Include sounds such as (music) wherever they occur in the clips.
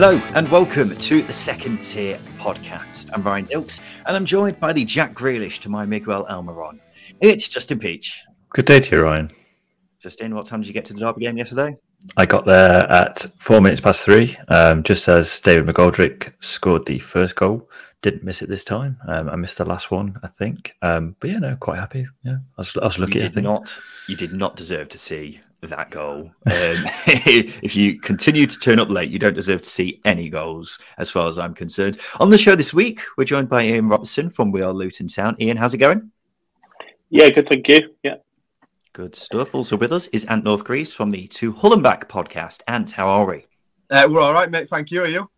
Hello and welcome to the Second Tier Podcast. I'm Ryan Dilks and I'm joined by the Jack Grealish to my Miguel Almiron. It's Justin Peach. Good day to you, Ryan. Justin, what time did you get to the Derby game yesterday? I got there at four minutes past three, um, just as David McGoldrick scored the first goal. Didn't miss it this time. Um, I missed the last one, I think. Um, but yeah, no, quite happy. Yeah, I was, I was lucky. You did not. You did not deserve to see that goal. Um, (laughs) if you continue to turn up late, you don't deserve to see any goals, as far as I'm concerned. On the show this week, we're joined by Ian Robertson from We Are Luton Town. Ian, how's it going? Yeah, good, thank you. Yeah. Good stuff. Also with us is Ant North Greece from the To Hull and Back podcast. Ant, how are we? Uh, we're all right, mate. Thank you. Are you?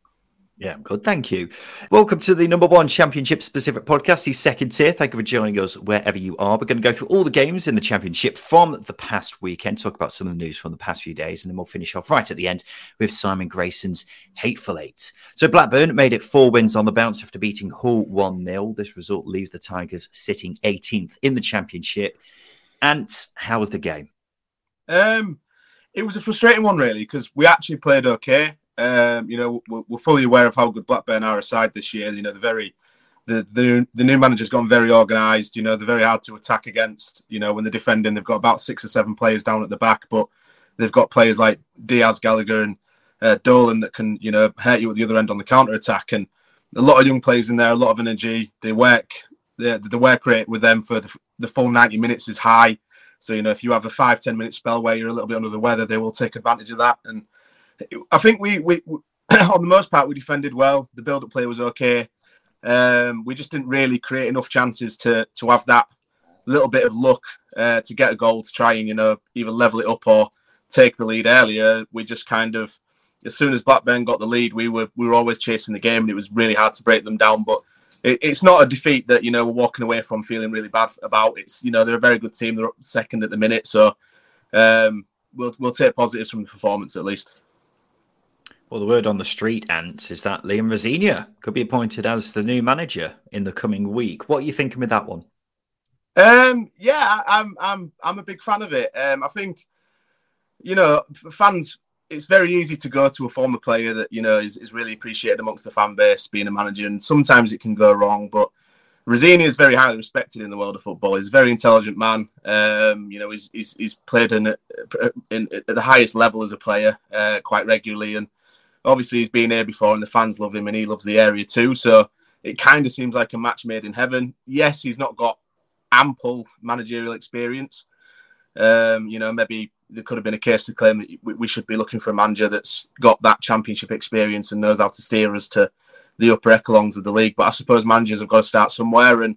Yeah, I'm good. Thank you. Welcome to the number one championship specific podcast, the second tier. Thank you for joining us wherever you are. We're going to go through all the games in the championship from the past weekend, talk about some of the news from the past few days, and then we'll finish off right at the end with Simon Grayson's Hateful Eight. So Blackburn made it four wins on the bounce after beating Hull 1 0. This result leaves the Tigers sitting 18th in the championship. And how was the game? Um, it was a frustrating one, really, because we actually played okay. Um, you know, we're, we're, fully aware of how good Blackburn are aside this year. You know, they're very, the, the, the new manager's gone very organised. You know, they're very hard to attack against. You know, when they're defending, they've got about six or seven players down at the back, but they've got players like Diaz, Gallagher, and uh, Dolan that can, you know, hurt you at the other end on the counter attack. And a lot of young players in there, a lot of energy. They work, the, the work rate with them for the, the full 90 minutes is high. So, you know, if you have a five ten minute spell where you're a little bit under the weather, they will take advantage of that. And I think we, we, we (clears throat) on the most part we defended well. The build up play was okay. Um, we just didn't really create enough chances to to have that little bit of luck uh, to get a goal to try and you know either level it up or take the lead earlier. We just kind of as soon as Blackburn got the lead, we were we were always chasing the game, and it was really hard to break them down. But it, it's not a defeat that you know we're walking away from feeling really bad about. It's you know they're a very good team. They're up second at the minute, so um, we'll we'll take positives from the performance at least. Well, the word on the street, Ants, is that Liam Rosenior could be appointed as the new manager in the coming week. What are you thinking with that one? Um, yeah, I'm I'm I'm a big fan of it. Um, I think you know fans. It's very easy to go to a former player that you know is, is really appreciated amongst the fan base being a manager, and sometimes it can go wrong. But Rosenior is very highly respected in the world of football. He's a very intelligent man. Um, you know, he's, he's, he's played in, in, at the highest level as a player uh, quite regularly, and obviously he's been here before and the fans love him and he loves the area too. So it kind of seems like a match made in heaven. Yes, he's not got ample managerial experience. Um, you know, maybe there could have been a case to claim that we should be looking for a manager that's got that championship experience and knows how to steer us to the upper echelons of the league. But I suppose managers have got to start somewhere. And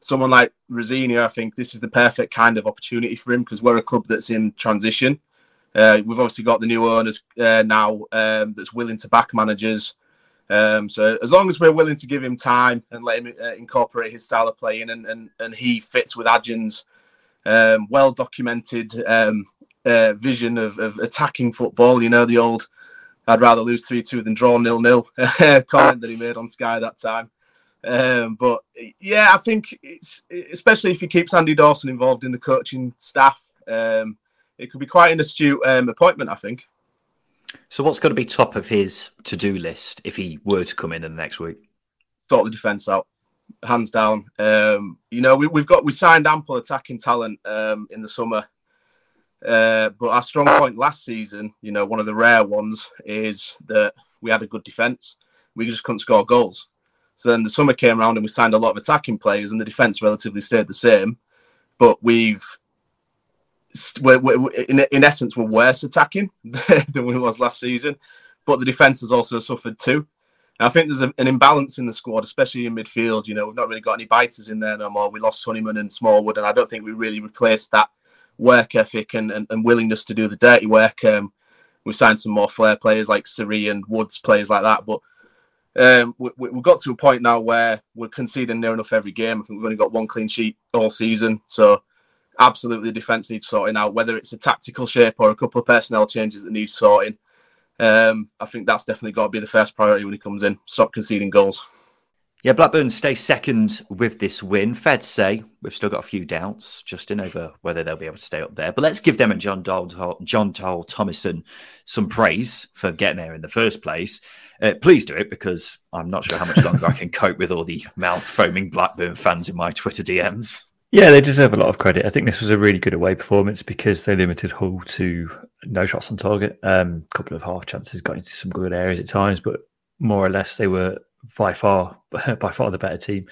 someone like Rosenior, I think this is the perfect kind of opportunity for him because we're a club that's in transition. Uh, we've obviously got the new owners uh, now um, that's willing to back managers. Um, so as long as we're willing to give him time and let him uh, incorporate his style of playing, and and, and he fits with Acun's um, well documented um, uh, vision of, of attacking football. You know the old "I'd rather lose three two than draw nil nil" (laughs) comment that he made on Sky that time. Um, but yeah, I think it's especially if he keeps Andy Dawson involved in the coaching staff. Um, it could be quite an astute um, appointment, I think. So, what's going to be top of his to do list if he were to come in in the next week? Sort the defence out, hands down. Um, you know, we, have got we signed ample attacking talent um, in the summer, uh, but our strong point last season, you know, one of the rare ones is that we had a good defence. We just couldn't score goals. So then the summer came around and we signed a lot of attacking players, and the defence relatively stayed the same. But we've, we're, we're, in, in essence, we're worse attacking (laughs) than we was last season. But the defence has also suffered too. I think there's a, an imbalance in the squad, especially in midfield. You know, we've not really got any biters in there no more. We lost Honeyman and Smallwood, and I don't think we really replaced that work ethic and, and, and willingness to do the dirty work. Um, we signed some more flair players like Seri and Woods, players like that. But um, we, have got to a point now where we're conceding near enough every game. I think we've only got one clean sheet all season. So absolutely the defence needs sorting out, whether it's a tactical shape or a couple of personnel changes that need sorting. Um, I think that's definitely got to be the first priority when he comes in. Stop conceding goals. Yeah, Blackburn stay second with this win. To say, we've still got a few doubts, Justin, over whether they'll be able to stay up there. But let's give them and Jon Dahl, Jon Dahl Tomasson some praise for getting there in the first place. Uh, please do it because I'm not sure how much longer I can cope with all the mouth foaming Blackburn fans in my Twitter DMs. Yeah, they deserve a lot of credit. I think this was a really good away performance because they limited Hull to no shots on target. A um, couple of half chances, got into some good areas at times, but more or less they were by far (laughs) by far the better team.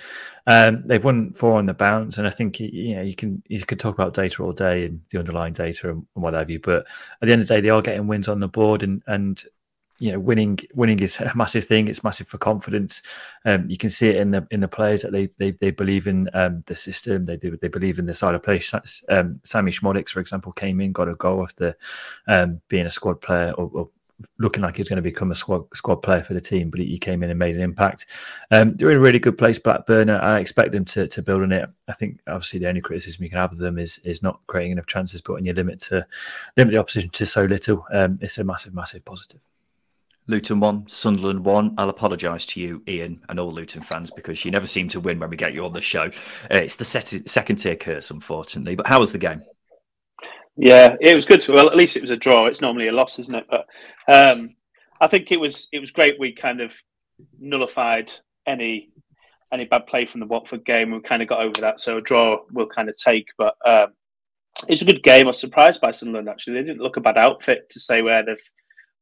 Um, they've won four on the bounce, and I think you know you can you could talk about data all day and the underlying data and, what have you, but at the end of the day, they are getting wins on the board, and and you know winning winning is a massive thing. It's massive for confidence. Um, you can see it in the in the players that they they, they believe in um, the system. They do they believe in the side of play. Um, Sammie Szmodics, for example, came in, got a goal after um, being a squad player or, or looking like he was going to become a squad squad player for the team, but he came in and made an impact. Um, they're in a really good place, Blackburn. I expect them to, to build on it. I think obviously the only criticism you can have of them is is not creating enough chances, putting your limit to limit the opposition to so little, um, it's a massive, massive positive. Luton won, Sunderland won. I'll apologise to you, Ian, and all Luton fans because you never seem to win when we get you on the show. Uh, it's the set- second tier curse, unfortunately. But how was the game? Yeah, it was good. To, well, at least it was a draw. It's normally a loss, isn't it? But um, I think it was it was great. We kind of nullified any any bad play from the Watford game. We kind of got over that, so a draw we'll kind of take. But um, it's a good game. I was surprised by Sunderland actually. They didn't look a bad outfit to say where they've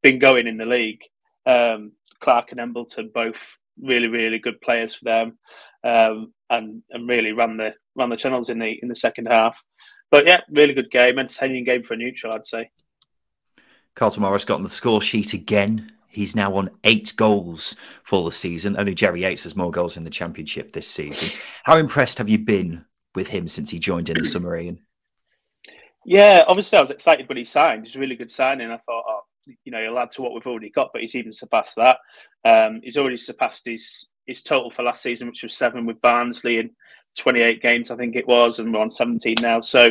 been going in the league. Um, Clarke and Embleton both really really good players for them, um, and and really ran the ran the channels in the in the second half. But yeah, really good game, entertaining game for a neutral, I'd say. Carlton Morris got on the score sheet again. He's now on eight goals for the season. Only Jerry Yates has more goals in the championship this season. How impressed have you been with him since he joined in the summer, Ian? Yeah, obviously I was excited when he signed. He's a really good signing. I thought, oh, you know, he'll add to what we've already got, but he's even surpassed that. Um, he's already surpassed his his total for last season, which was seven with Barnsley, in 28 games, I think it was, and we're on 17 now. So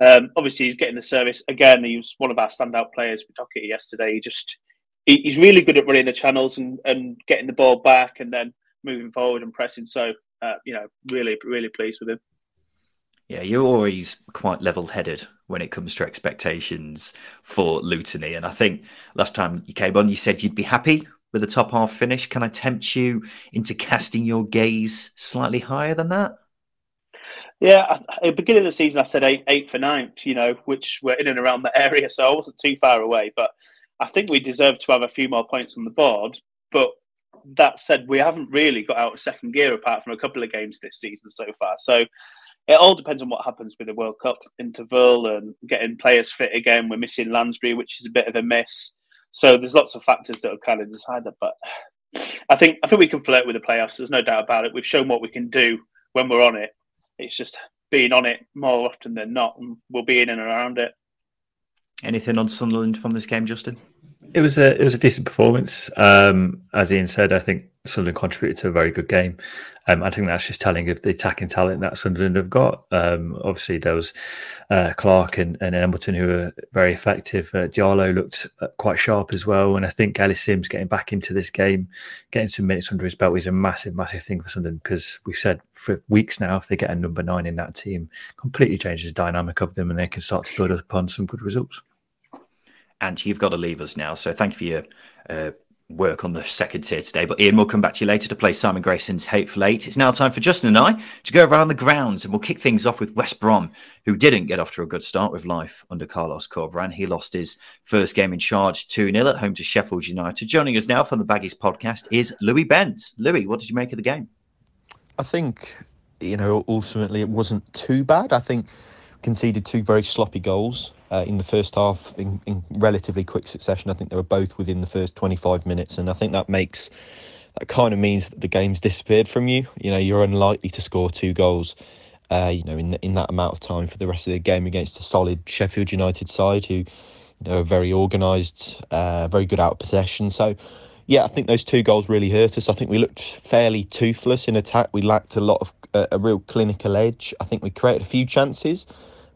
um, obviously he's getting the service again. He was one of our standout players. Talked it yesterday. He just he, he's really good at running the channels and, and getting the ball back and then moving forward and pressing. So uh, you know, really really pleased with him. Yeah, you're always quite level-headed when it comes to expectations for Luton, and I think last time you came on, you said you'd be happy with a top half finish. Can I tempt you into casting your gaze slightly higher than that? Yeah, at the beginning of the season, I said eight, eight for ninth, you know, which were in and around the area, so I wasn't too far away. But I think we deserve to have a few more points on the board. But that said, we haven't really got out of second gear apart from a couple of games this season so far. So it all depends on what happens with the World Cup interval and getting players fit again. We're missing Lansbury, which is a bit of a miss. So there's lots of factors that will kind of decide that. But I think I think we can flirt with the playoffs. There's no doubt about it. We've shown what we can do when we're on it. It's just being on it more often than not, and we'll be in and around it. Anything on Sunderland from this game, Justin? It was a it was a decent performance. Um, as Ian said, I think Sunderland contributed to a very good game. Um, I think that's just telling of the attacking talent that Sunderland have got. Um, obviously, there was uh, Clarke and, and Embleton who were very effective. Uh, Diallo looked uh, quite sharp as well, and I think Ellis Sims getting back into this game, getting some minutes under his belt is a massive, massive thing for Sunderland because we've said for weeks now if they get a number nine in that team, completely changes the dynamic of them, and they can start to build upon some good results. And you've got to leave us now, so thank you for your uh, work on the second tier today, but Ian we'll come back to you later to play Simon Grayson's Hateful Eight. It's now time for Justin and I to go around the grounds, and we'll kick things off with West Brom, who didn't get off to a good start with life under Carlos Corberán. He lost his first game in charge 2 0 at home to Sheffield United. Joining us now from the Baggies podcast is Louis Benz. Louis, what did you make of the game? I think, you know, ultimately it wasn't too bad. I think conceded two very sloppy goals uh, in the first half in, in, relatively quick succession. I think they were both within the first 25 minutes, and I think that makes that kind of means that the game's disappeared from you. You know, you're unlikely to score two goals. Uh, you know, in in that amount of time for the rest of the game against a solid Sheffield United side who, you know, are very organised, uh, very good out of possession. So, yeah, I think those two goals really hurt us. I think we looked fairly toothless in attack. We lacked a lot of uh, a real clinical edge. I think we created a few chances,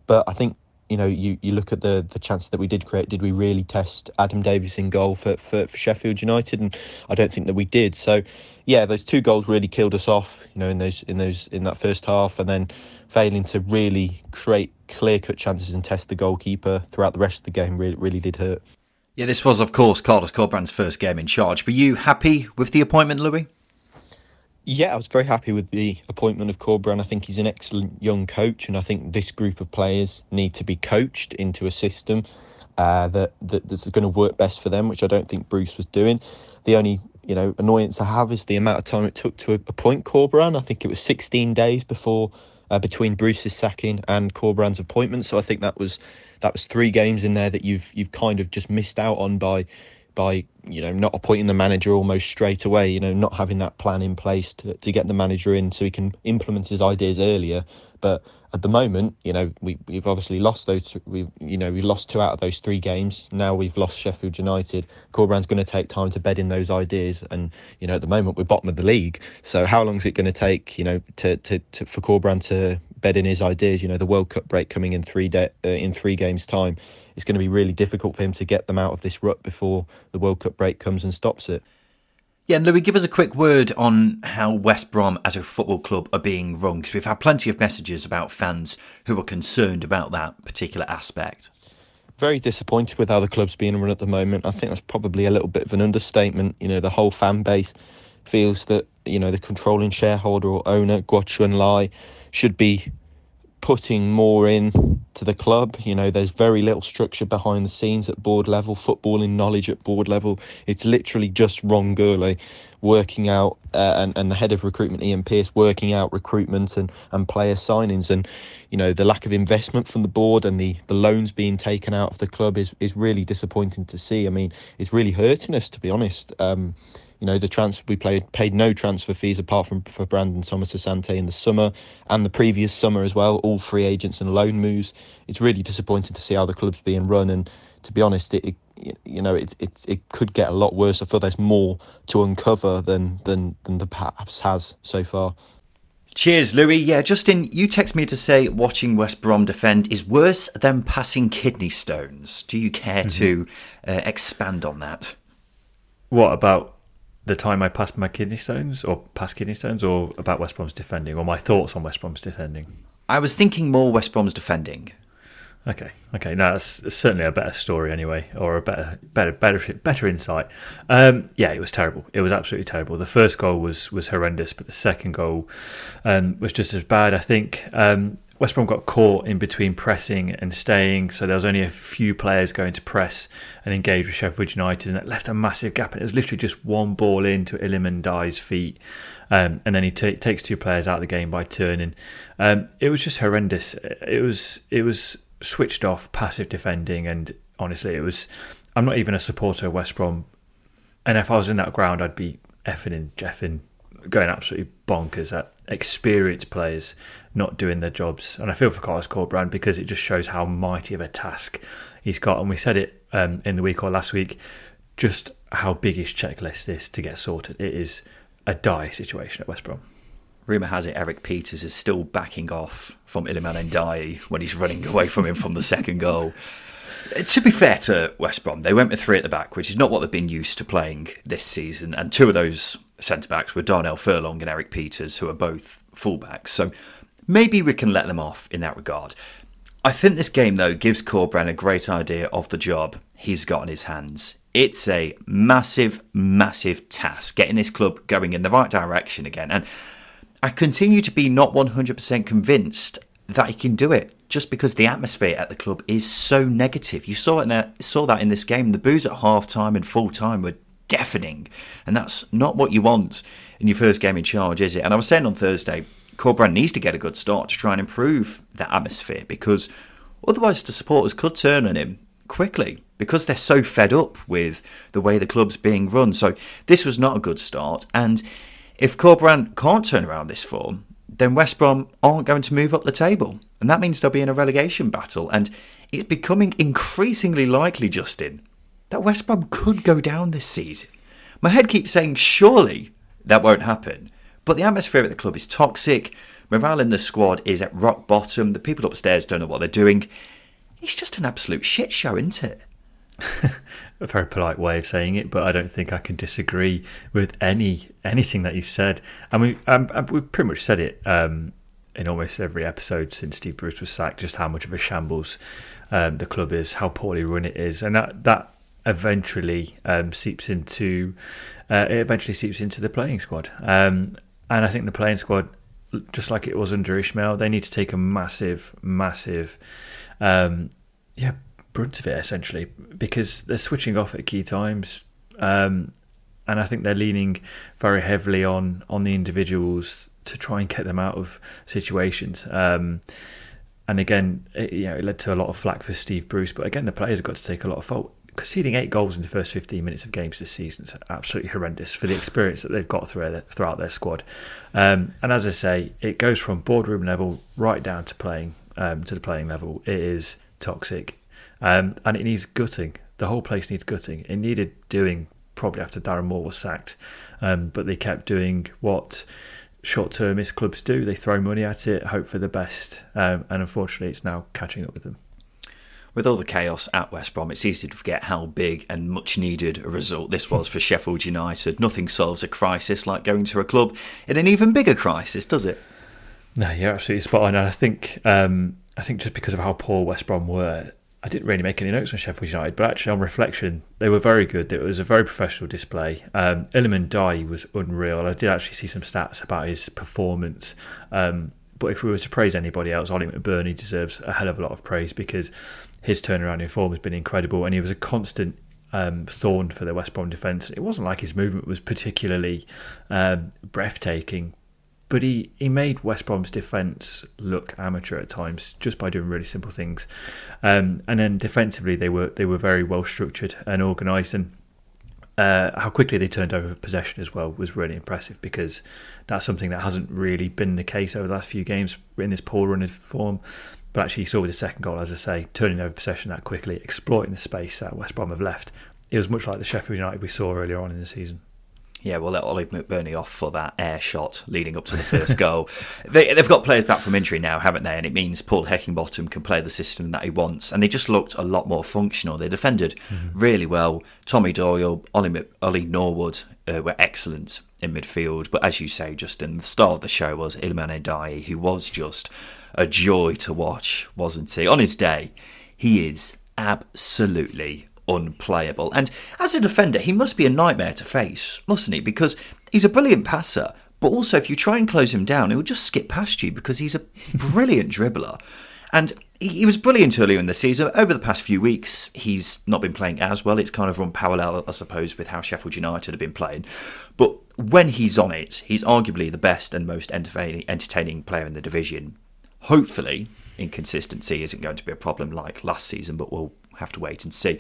but I think you know, you, you look at the the chances that we did create. Did we really test Adam Davies in goal for, for, for, Sheffield United? And I don't think that we did. So, yeah, those two goals really killed us off. You know, in those in those in that first half, and then failing to really create clear cut chances and test the goalkeeper throughout the rest of the game really really did hurt. Yeah, this was of course Carlos Corberán's first game in charge. Were you happy with the appointment, Louis? Yeah, I was very happy with the appointment of Corberán. I think he's an excellent young coach, and I think this group of players need to be coached into a system uh, that, that that's going to work best for them, which I don't think Bruce was doing. The only you know annoyance I have is the amount of time it took to appoint Corberán. I think it was 16 days before uh, between Bruce's sacking and Corberán's appointment. So I think that was that was three games in there that you've you've kind of just missed out on by by you know not appointing the manager almost straight away you know not having that plan in place to, to get the manager in so he can implement his ideas earlier. But at the moment you know we, we've obviously lost those we you know we lost two out of those three games. Now we've lost Sheffield United. Corberán's going to take time to bed in those ideas and you know at the moment we're bottom of the league. So how long is it going to take you know to, to, to for Corberán to bed in his ideas? You know the World Cup break coming in three de- uh, in three games time it's going to be really difficult for him to get them out of this rut before the World Cup break comes and stops it. Yeah, and Louis, give us a quick word on how West Brom as a football club are being run, because we've had plenty of messages about fans who are concerned about that particular aspect. Very disappointed with how the club's being run at the moment. I think that's probably a little bit of an understatement. You know, the whole fan base feels that, you know, the controlling shareholder or owner, Guochuan Lai, should be putting more in to the club. You know, there's very little structure behind the scenes at board level, footballing knowledge at board level. It's literally just Ron Gourlay working out, uh, and, and the head of recruitment, Ian Pierce, working out recruitment and, and player signings. And, you know, the lack of investment from the board and the, the loans being taken out of the club is, is really disappointing to see. I mean, it's really hurting us, to be honest. Um, you know, the transfer we played paid no transfer fees apart from for Brandon Thomas Asante in the summer and the previous summer as well. All free agents and loan moves. It's really disappointing to see how the club's being run. And to be honest, it, it you know it, it it could get a lot worse. I feel there's more to uncover than than than the perhaps has so far. Cheers, Louis. Yeah, Justin, you text me to say watching West Brom defend is worse than passing kidney stones. Do you care mm-hmm. to uh, expand on that? What about the time I passed my kidney stones, or past kidney stones, or about West Brom's defending, or my thoughts on West Brom's defending? I was thinking more West Brom's defending. Okay, okay, Now that's certainly a better story anyway, or a better, better, better, better insight. Um, yeah, it was terrible. It was absolutely terrible. The first goal was was horrendous, but the second goal um, was just as bad. I think um, West Brom got caught in between pressing and staying, so there was only a few players going to press and engage with Sheffield United, and it left a massive gap. And it was literally just one ball into Iliman Ndiaye's feet, um, and then he t- takes two players out of the game by turning. Um, it was just horrendous. It was it was switched off, passive defending, and honestly, it was. I'm not even a supporter of West Brom, and if I was in that ground, I'd be effing and jeffing, going absolutely bonkers at experienced players not doing their jobs. And I feel for Carlos Corberán because it just shows how mighty of a task he's got. And we said it um, in the week or last week, just how big his checklist is to get sorted. It is a dire situation at West Brom. Rumour has it Erik Pieters is still backing off from Iliman Ndiaye when he's running away from him from the second goal. To be fair to West Brom, they went with three at the back, which is not what they've been used to playing this season. And two of those centre backs were Darnell Furlong and Erik Pieters, who are both fullbacks. So maybe we can let them off in that regard. I think this game, though, gives Corberán a great idea of the job he's got in his hands. It's a massive, massive task getting this club going in the right direction again. And I continue to be not 100% convinced that he can do it just because the atmosphere at the club is so negative. You saw it in saw that in this game. The boos at half time and full time were deafening, and that's not what you want in your first game in charge, is it? And I was saying on Thursday, Corberán needs to get a good start to try and improve that atmosphere because otherwise the supporters could turn on him quickly because they're so fed up with the way the club's being run. So this was not a good start, and if Corberán can't turn around this form, then West Brom aren't going to move up the table. And that means they'll be in a relegation battle. And it's becoming increasingly likely, Justin, that West Brom could go down this season. My head keeps saying, surely that won't happen. But the atmosphere at the club is toxic. Morale in the squad is at rock bottom. The people upstairs don't know what they're doing. It's just an absolute shit show, isn't it? (laughs) a very polite way of saying it, but I don't think I can disagree with any anything that you've said. And we um, we've pretty much said it um, in almost every episode since Steve Bruce was sacked, just how much of a shambles um, the club is, how poorly run it is, and that that eventually um, seeps into uh, it eventually seeps into the playing squad. And I think the playing squad, just like it was under Ishmael, they need to take a massive, massive, um, yeah brunt of it essentially because they're switching off at key times, um, and I think they're leaning very heavily on on the individuals to try and get them out of situations. Um, and again, it, you know, it led to a lot of flack for Steve Bruce. But again, the players have got to take a lot of fault. Conceding eight goals in the first 15 minutes of games this season is absolutely horrendous for the experience that they've got throughout their squad. Um, and as I say, it goes from boardroom level right down to playing um, to the playing level. It is toxic. Um, and it needs gutting. The whole place needs gutting. It needed doing probably after Darren Moore was sacked, um, but they kept doing what short-termist clubs do. They throw money at it, hope for the best, um, and unfortunately, it's now catching up with them. With all the chaos at West Brom, it's easy to forget how big and much needed a result this was for Sheffield United. Nothing solves a crisis like going to a club in an even bigger crisis, does it? No, you're absolutely spot on. And I think um, I think just because of how poor West Brom were, I didn't really make any notes on Sheffield United, but actually on reflection, they were very good. It was a very professional display. Um, Iliman Ndiaye was unreal. I did actually see some stats about his performance. Um, but if we were to praise anybody else, Oli McBurnie deserves a hell of a lot of praise because his turnaround in form has been incredible, and he was a constant um, thorn for the West Brom defence. It wasn't like his movement was particularly um, breathtaking, but he, he made West Brom's defence look amateur at times just by doing really simple things. Um, and then defensively, they were they were very well structured and organised, and uh, how quickly they turned over possession as well was really impressive because that's something that hasn't really been the case over the last few games in this poor run of form. But actually, you saw with the second goal, as I say, turning over possession that quickly, exploiting the space that West Brom have left. It was much like the Sheffield United we saw earlier on in the season. Yeah, we'll let Oli McBurnie off for that air shot leading up to the first (laughs) goal. They, have got players back from injury now, haven't they? And it means Paul Heckingbottom can play the system that he wants. And they just looked a lot more functional. They defended mm-hmm. really well. Tommy Doyle, Ollie, Ollie Norwood uh, were excellent in midfield. But as you say, Justin, the star of the show was Iliman Ndiaye, who was just a joy to watch, wasn't he? On his day, he is absolutely unplayable. And as a defender, he must be a nightmare to face, mustn't he? Because he's a brilliant passer, but also if you try and close him down, he'll just skip past you because he's a (laughs) brilliant dribbler. And he was brilliant earlier in the season. Over the past few weeks, he's not been playing as well. It's kind of run parallel, I suppose, with how Sheffield United have been playing. But when he's on it, he's arguably the best and most entertaining player in the division. Hopefully, inconsistency isn't going to be a problem like last season, but we'll have to wait and see.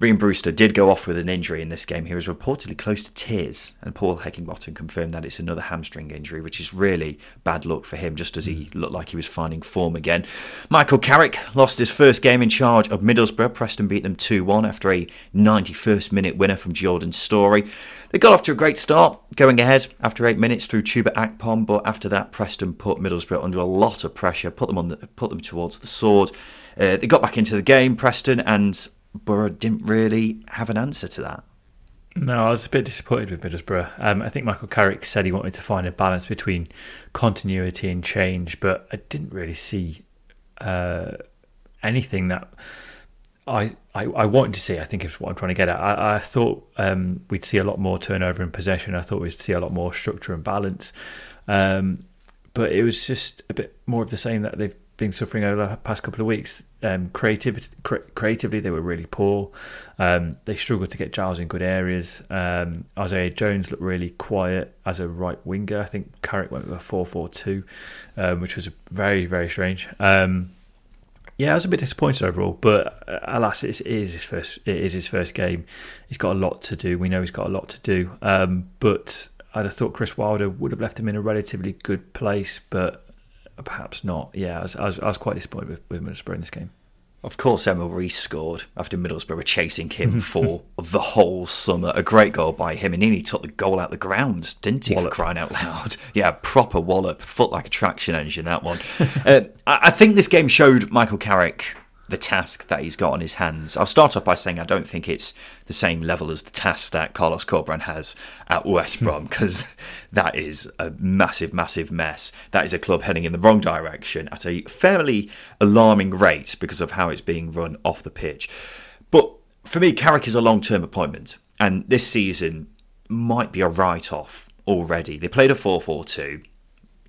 Rhian Brewster did go off with an injury in this game. He was reportedly close to tears, and Paul Heckingbottom confirmed that it's another hamstring injury, which is really bad luck for him, just as he looked like he was finding form again. Michael Carrick lost his first game in charge of Middlesbrough. Preston beat them 2 1 after a 91st minute winner from Jordan Storey. They got off to a great start, going ahead after eight minutes through Chuba Akpom, but after that, Preston put Middlesbrough under a lot of pressure, put them on, the, put them towards the sword. Uh, they got back into the game, Preston, and Borough didn't really have an answer to that. No, I was a bit disappointed with Middlesbrough. Um, I think Michael Carrick said he wanted to find a balance between continuity and change, but I didn't really see uh, anything that I, I, I wanted to see, I think is what I'm trying to get at. I, I thought um, we'd see a lot more turnover and possession. I thought we'd see a lot more structure and balance. Um, but it was just a bit more of the same that they've been suffering over the past couple of weeks. Um, creativity, cre- creatively, they were really poor. Um, they struggled to get Giles in good areas. Um, Isaiah Jones looked really quiet as a right winger. I think Carrick went with a 4 4 2, um, which was very, very strange. Um, yeah, I was a bit disappointed overall, but uh, alas, it is his first. It is his first game. He's got a lot to do. We know he's got a lot to do. Um, but I'd have thought Chris Wilder would have left him in a relatively good place, but perhaps not. Yeah, I was, I was, I was quite disappointed with, with Middlesbrough in this game. Of course, Emil Riis scored after Middlesbrough were chasing him (laughs) for the whole summer. A great goal by him, and he took the goal out the ground, didn't he? Wallop. For crying out loud, (laughs) yeah, proper wallop, foot like a traction engine. That one. (laughs) uh, I think this game showed Michael Carrick the task that he's got on his hands. I'll start off by saying I don't think it's the same level as the task that Carlos Corberan has at West hmm. Brom because that is a massive, massive mess. That is a club heading in the wrong direction at a fairly alarming rate because of how it's being run off the pitch. But for me, Carrick is a long term appointment, and this season might be a write off already. They played a 4 4 2.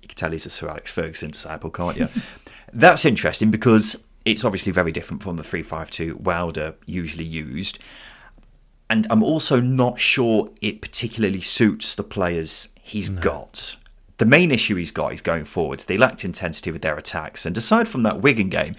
You can tell he's a Sir Alex Ferguson disciple, can't you? (laughs) That's interesting because it's obviously very different from the 352 Wilder usually used. And I'm also not sure it particularly suits the players he's got. The main issue he's got is going forwards. They lacked intensity with their attacks. And aside from that Wigan game,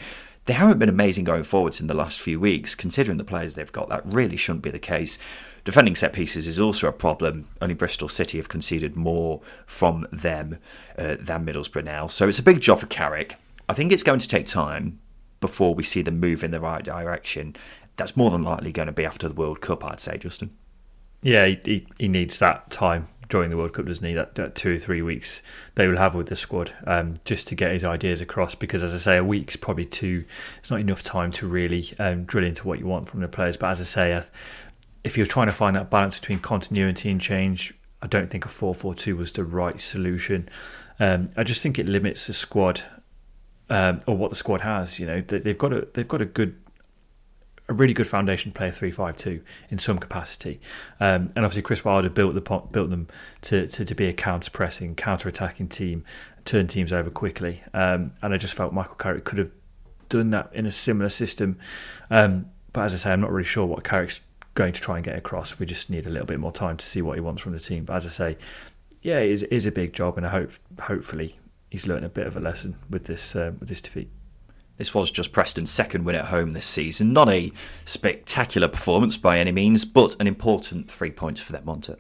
they haven't been amazing going forwards in the last few weeks. Considering the players they've got, that really shouldn't be the case. Defending set pieces is also a problem. Only Bristol City have conceded more from them uh, than Middlesbrough now. So it's a big job for Carrick. I think it's going to take time before we see them move in the right direction. That's more than likely going to be after the World Cup, I'd say, Justin. Yeah, he, he, needs that time during the World Cup, doesn't he? That, that two or three weeks they will have with the squad um, just to get his ideas across. Because, as I say, a week's probably too. It's not enough time to really um, drill into what you want from the players. But as I say, if you're trying to find that balance between continuity and change, I don't think a 4 4 2 was the right solution. Um, I just think it limits the squad um, or what the squad has. You know, they, they've got a they've got a good a really good foundation player three five two in some capacity, um, and obviously Chris Wilder built the built them to, to, to be a counter pressing, counter attacking team, turn teams over quickly, um, and I just felt Michael Carrick could have done that in a similar system, um, but as I say, I'm not really sure what Carrick's going to try and get across. We just need a little bit more time to see what he wants from the team. But as I say, yeah, it is, it is a big job, and I hope hopefully he's learned a bit of a lesson with this uh, with this defeat. This was just Preston's second win at home this season. Not a spectacular performance by any means, but an important three points for them, wasn't it?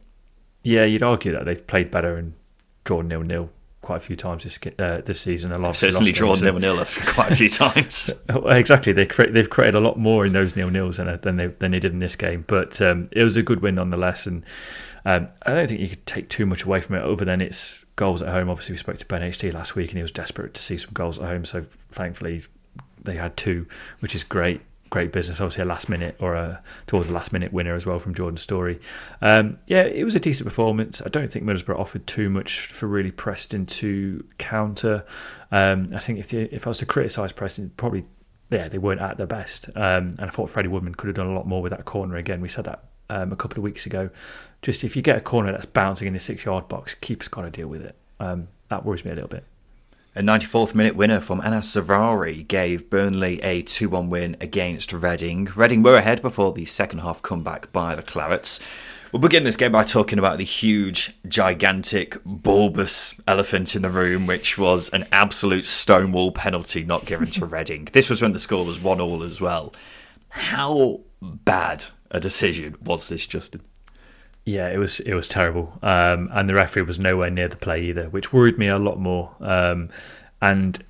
Yeah, you'd argue that they've played better and drawn nil nil quite a few times this uh, this season. A lot Certainly drawn nil nil quite a few times. (laughs) Exactly, they cre- they've created a lot more in those nil nils than than they than they did in this game. But um, it was a good win nonetheless, and um, I don't think you could take too much away from it. Other than its goals at home. Obviously, we spoke to Ben HT last week, and he was desperate to see some goals at home. So thankfully, they had two, which is great. Great business, obviously a last minute or a towards a last minute winner as well from Jordan Storey. Um, yeah, it was a decent performance. I don't think Middlesbrough offered too much for really Preston to counter. Um, I think if if I was to criticise Preston, probably yeah they weren't at their best. Um, and I thought Freddie Woodman could have done a lot more with that corner. Again, we said that um, a couple of weeks ago. Just if you get a corner that's bouncing in the six yard box, keeper's got to deal with it. Um, that worries me a little bit. A 94th minute winner from Anas Zaroury gave Burnley a 2 1 win against Reading. Reading were ahead before the second half comeback by the Clarets. We'll begin this game by talking about the huge, gigantic, bulbous elephant in the room, which was an absolute stonewall penalty not given to (laughs) Reading. This was when the score was 1 all as well. How bad a decision was this, Justin? Yeah, it was it was terrible, um, and the referee was nowhere near the play either, which worried me a lot more. Um, and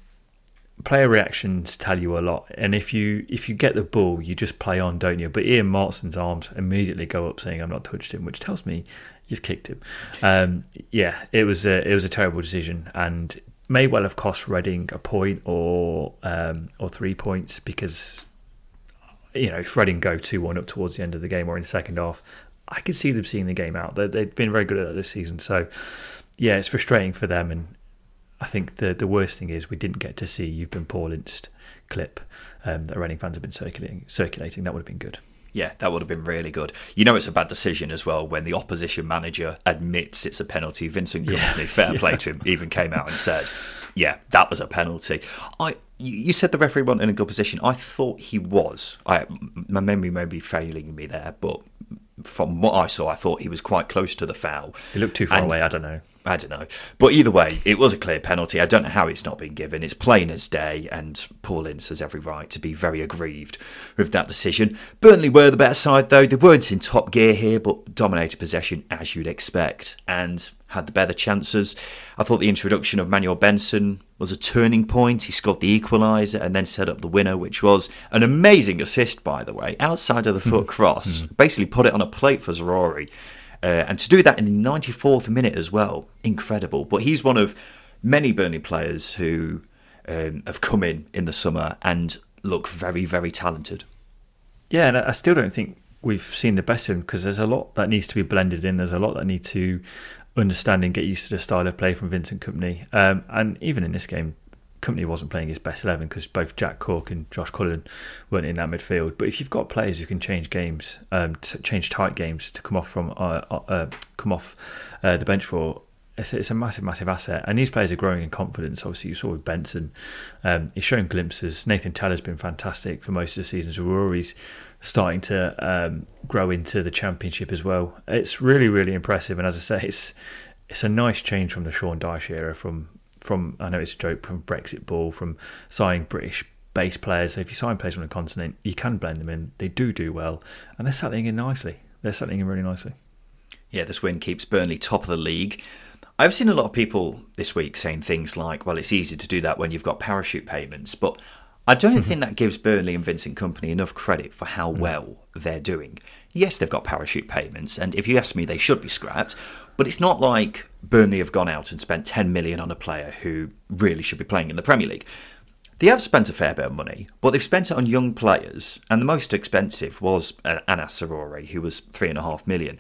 player reactions tell you a lot, and if you if you get the ball, you just play on, don't you? But Ian Maatsen's arms immediately go up, saying "I'm not touched him," which tells me you've kicked him. Um, yeah, it was a it was a terrible decision, and may well have cost Reading a point or um, or three points because you know if Reading go two one up towards the end of the game or in the second half, I could see them seeing the game out. They, they've been very good at that this season. So, yeah, it's frustrating for them. And I think the the worst thing is we didn't get to see you've been Paul Ince clip um, that Reading fans have been circulating. Circulating that would have been good. Yeah, that would have been really good. You know, it's a bad decision as well when the opposition manager admits it's a penalty. Vincent Kompany, yeah. fair (laughs) yeah. play to him, even came out and said, "Yeah, that was a penalty." I, you said the referee wasn't in a good position. I thought he was. I, my memory may be failing me there, but from what I saw, I thought he was quite close to the foul. He looked too far and, away. I don't know. I don't know. But either way, it was a clear penalty. I don't know how it's not been given. It's plain as day, and Paul Ince has every right to be very aggrieved with that decision. Burnley were the better side, though. They weren't in top gear here, but dominated possession as you'd expect, and had the better chances. I thought the introduction of Manuel Benson was a turning point. He scored the equaliser and then set up the winner, which was an amazing assist, by the way, outside of the foot hmm. cross. Hmm. Basically, put it on a plate for Zaroury. Uh, and to do that in the 94th minute as well, incredible. But he's one of many Burnley players who um, have come in in the summer and look very, very talented. Yeah, and I still don't think we've seen the best of him because there's a lot that needs to be blended in. There's a lot that need to understand and get used to the style of play from Vincent Kompany. Um, and even in this game, Kompany wasn't playing his best 11 because both Jack Cork and Josh Cullen weren't in that midfield. But if you've got players who can change games, um, change tight games to come off from uh, uh, uh, come off uh, the bench for, it's, it's, a massive, massive asset. And these players are growing in confidence. Obviously, you saw with Benson, um, he's showing glimpses. Nathan Tella's been fantastic for most of the season. Zaroury's starting to um, grow into the championship as well. It's really, really impressive. And as I say, it's it's a nice change from the Sean Dyche era, from from I know it's a joke from Brexit ball, from signing British base players. So if you sign players from the continent, you can blend them in. They do do well, and they're settling in nicely. They're settling in really nicely. Yeah, this win keeps Burnley top of the league. I've seen a lot of people this week saying things like, "Well, it's easy to do that when you've got parachute payments," but I don't (laughs) think that gives Burnley and Vincent Kompany enough credit for how well they're doing. Yes, they've got parachute payments, and if you ask me, they should be scrapped. But it's not like Burnley have gone out and spent 10 million on a player who really should be playing in the Premier League. They have spent a fair bit of money, but they've spent it on young players, and the most expensive was Anas Zaroury, who was three and a half million.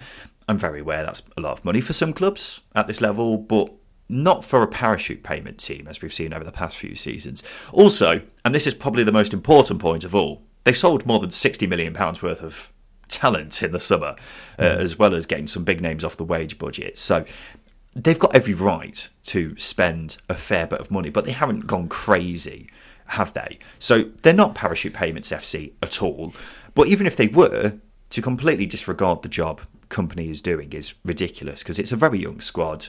I'm very aware that's a lot of money for some clubs at this level, but not for a parachute payment team, as we've seen over the past few seasons. Also, and this is probably the most important point of all, they sold more than £60 million worth of talent in the summer, uh, mm. as well as getting some big names off the wage budget. So they've got every right to spend a fair bit of money, but they haven't gone crazy, have they? So they're not parachute payments FC at all. But even if they were, to completely disregard the job Kompany is doing is ridiculous because it's a very young squad.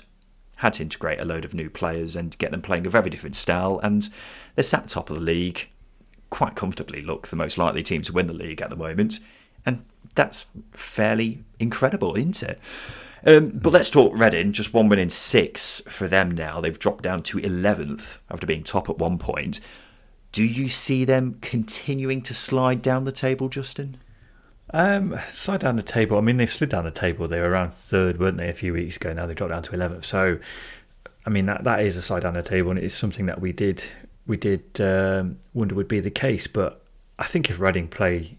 Had to integrate a load of new players and get them playing a very different style, and they're sat top of the league, quite comfortably. Look, the most likely team to win the league at the moment, and that's fairly incredible, isn't it? Um, but let's talk Reading. Just one win in six for them now. They've dropped down to 11th after being top at one point. Do you see them continuing to slide down the table, Justin? Um, slide down the table. I mean, they've slid down the table. They were around third, weren't they, a few weeks ago? Now they dropped down to 11th. So, I mean, that, that is a slide down the table, and it is something that we did we did um, wonder would be the case. But I think if Reading play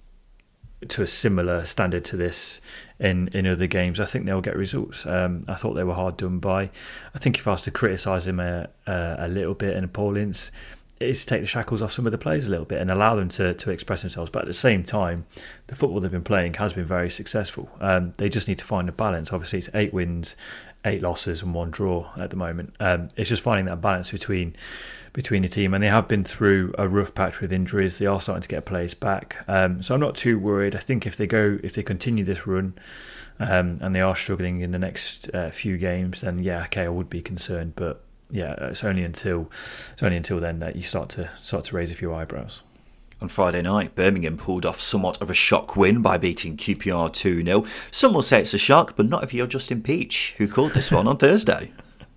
to a similar standard to this in, in other games, I think they'll get results. Um, I thought they were hard done by. I think if I was to criticise him a, a, a, little bit in Ince, is to take the shackles off some of the players a little bit and allow them to, to express themselves. But at the same time, the football they've been playing has been very successful. Um, they just need to find a balance. Obviously, it's eight wins, eight losses, and one draw at the moment. Um, it's just finding that balance between between the team, and they have been through a rough patch with injuries. They are starting to get players back, um, so I'm not too worried. I think if they go, if they continue this run, um, and they are struggling in the next uh, few games, then yeah, okay, I would be concerned. But yeah, it's only until it's only until then that you start to start to raise a few eyebrows. On Friday night, Birmingham pulled off somewhat of a shock win by beating QPR 2 0. Some will say it's a shock, but not if you're Justin Peach, who called this one on (laughs) Thursday.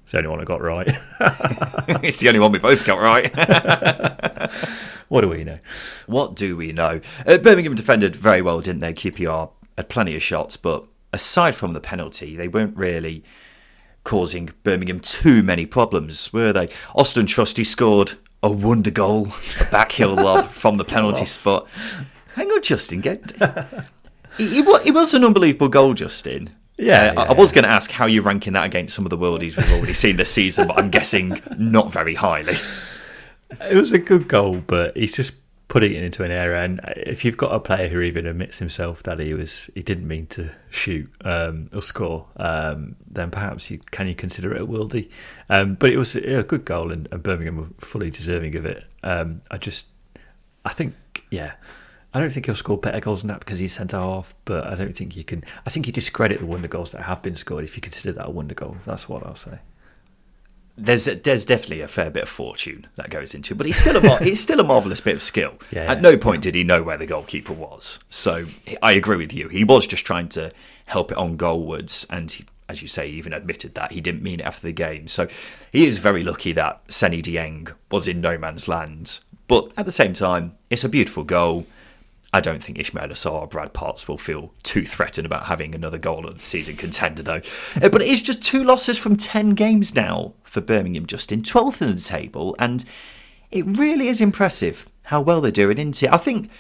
It's the only one I got right. (laughs) it's the only one we both got right. (laughs) what do we know? What do we know? Uh, Birmingham defended very well, didn't they? QPR had plenty of shots, but aside from the penalty, they weren't really causing Birmingham too many problems, were they? Austin Trusty scored a wonder goal, a backheel lob (laughs) from the penalty spot. Hang on, Justin. Get it, it, was an unbelievable goal, Justin. Yeah, Uh, I- I was going to ask how you're ranking that against some of the worldies we've already seen this season, but I'm guessing not very highly. It was a good goal, but he's just putting it into an area. And if you've got a player who even admits himself that he was he didn't mean to shoot um, or score, um, then perhaps you can you consider it a worldie. Um, but it was a good goal, and, and Birmingham were fully deserving of it. Um, I just, I think, yeah. I don't think he'll score better goals than that because he's centre half, but I don't think you can. I think you discredit the wonder goals that have been scored if you consider that a wonder goal. That's what I'll say. There's there's definitely a fair bit of fortune that goes into, it, but he's still a mar- (laughs) it's still a marvelous bit of skill. Yeah, At no point did he know where the goalkeeper was, so I agree with you. He was just trying to help it on goalwards, and he, as you say, he even admitted that he didn't mean it after the game. So he is very lucky that Seni Dieng was in no man's land. But at the same time, it's a beautiful goal. I don't think Ishmael Assar or Brad Potts will feel too threatened about having another goal of the season contender, though. Uh, but it is just two losses from 10 games now for Birmingham, just in 12th in the table, and it really is impressive how well they're doing, isn't it? I think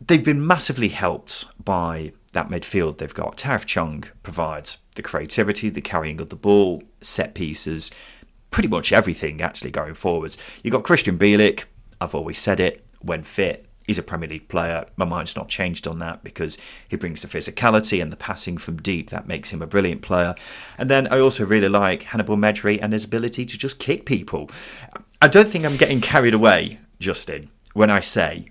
they've been massively helped by that midfield they've got. Tahith Chong provides the creativity, the carrying of the ball, set pieces, pretty much everything actually going forwards. You've got Krystian Bielik, I've always said it, when fit, he's a Premier League player. My mind's not changed on that because he brings the physicality and the passing from deep. That makes him a brilliant player. And then I also really like Hannibal Mejbri and his ability to just kick people. I don't think I'm getting carried away, Justin, when I say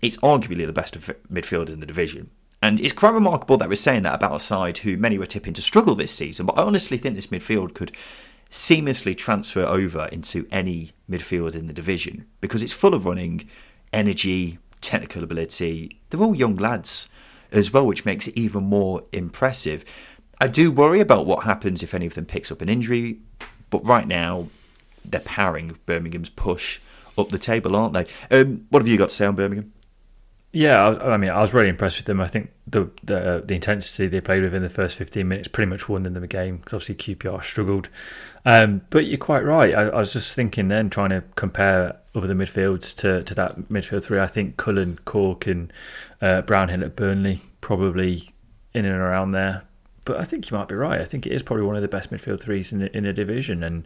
it's arguably the best of midfield in the division. And it's quite remarkable that we're saying that about a side who many were tipping to struggle this season. But I honestly think this midfield could seamlessly transfer over into any midfield in the division because it's full of running, energy, technical ability. They're all young lads as well, which makes it even more impressive. I do worry about what happens if any of them picks up an injury, but right now they're powering Birmingham's push up the table, aren't they? Um, what have you got to say on Birmingham? Yeah, I, I mean, I was really impressed with them. I think the the, the intensity they played with in the first 15 minutes pretty much won them the game because obviously QPR struggled. Um, but you're quite right. I, I was just thinking then, trying to compare other the midfields to, to that midfield three. I think Cullen, Cork, and uh, Brownhill at Burnley probably in and around there. But I think you might be right. I think it is probably one of the best midfield threes in the, in the division, and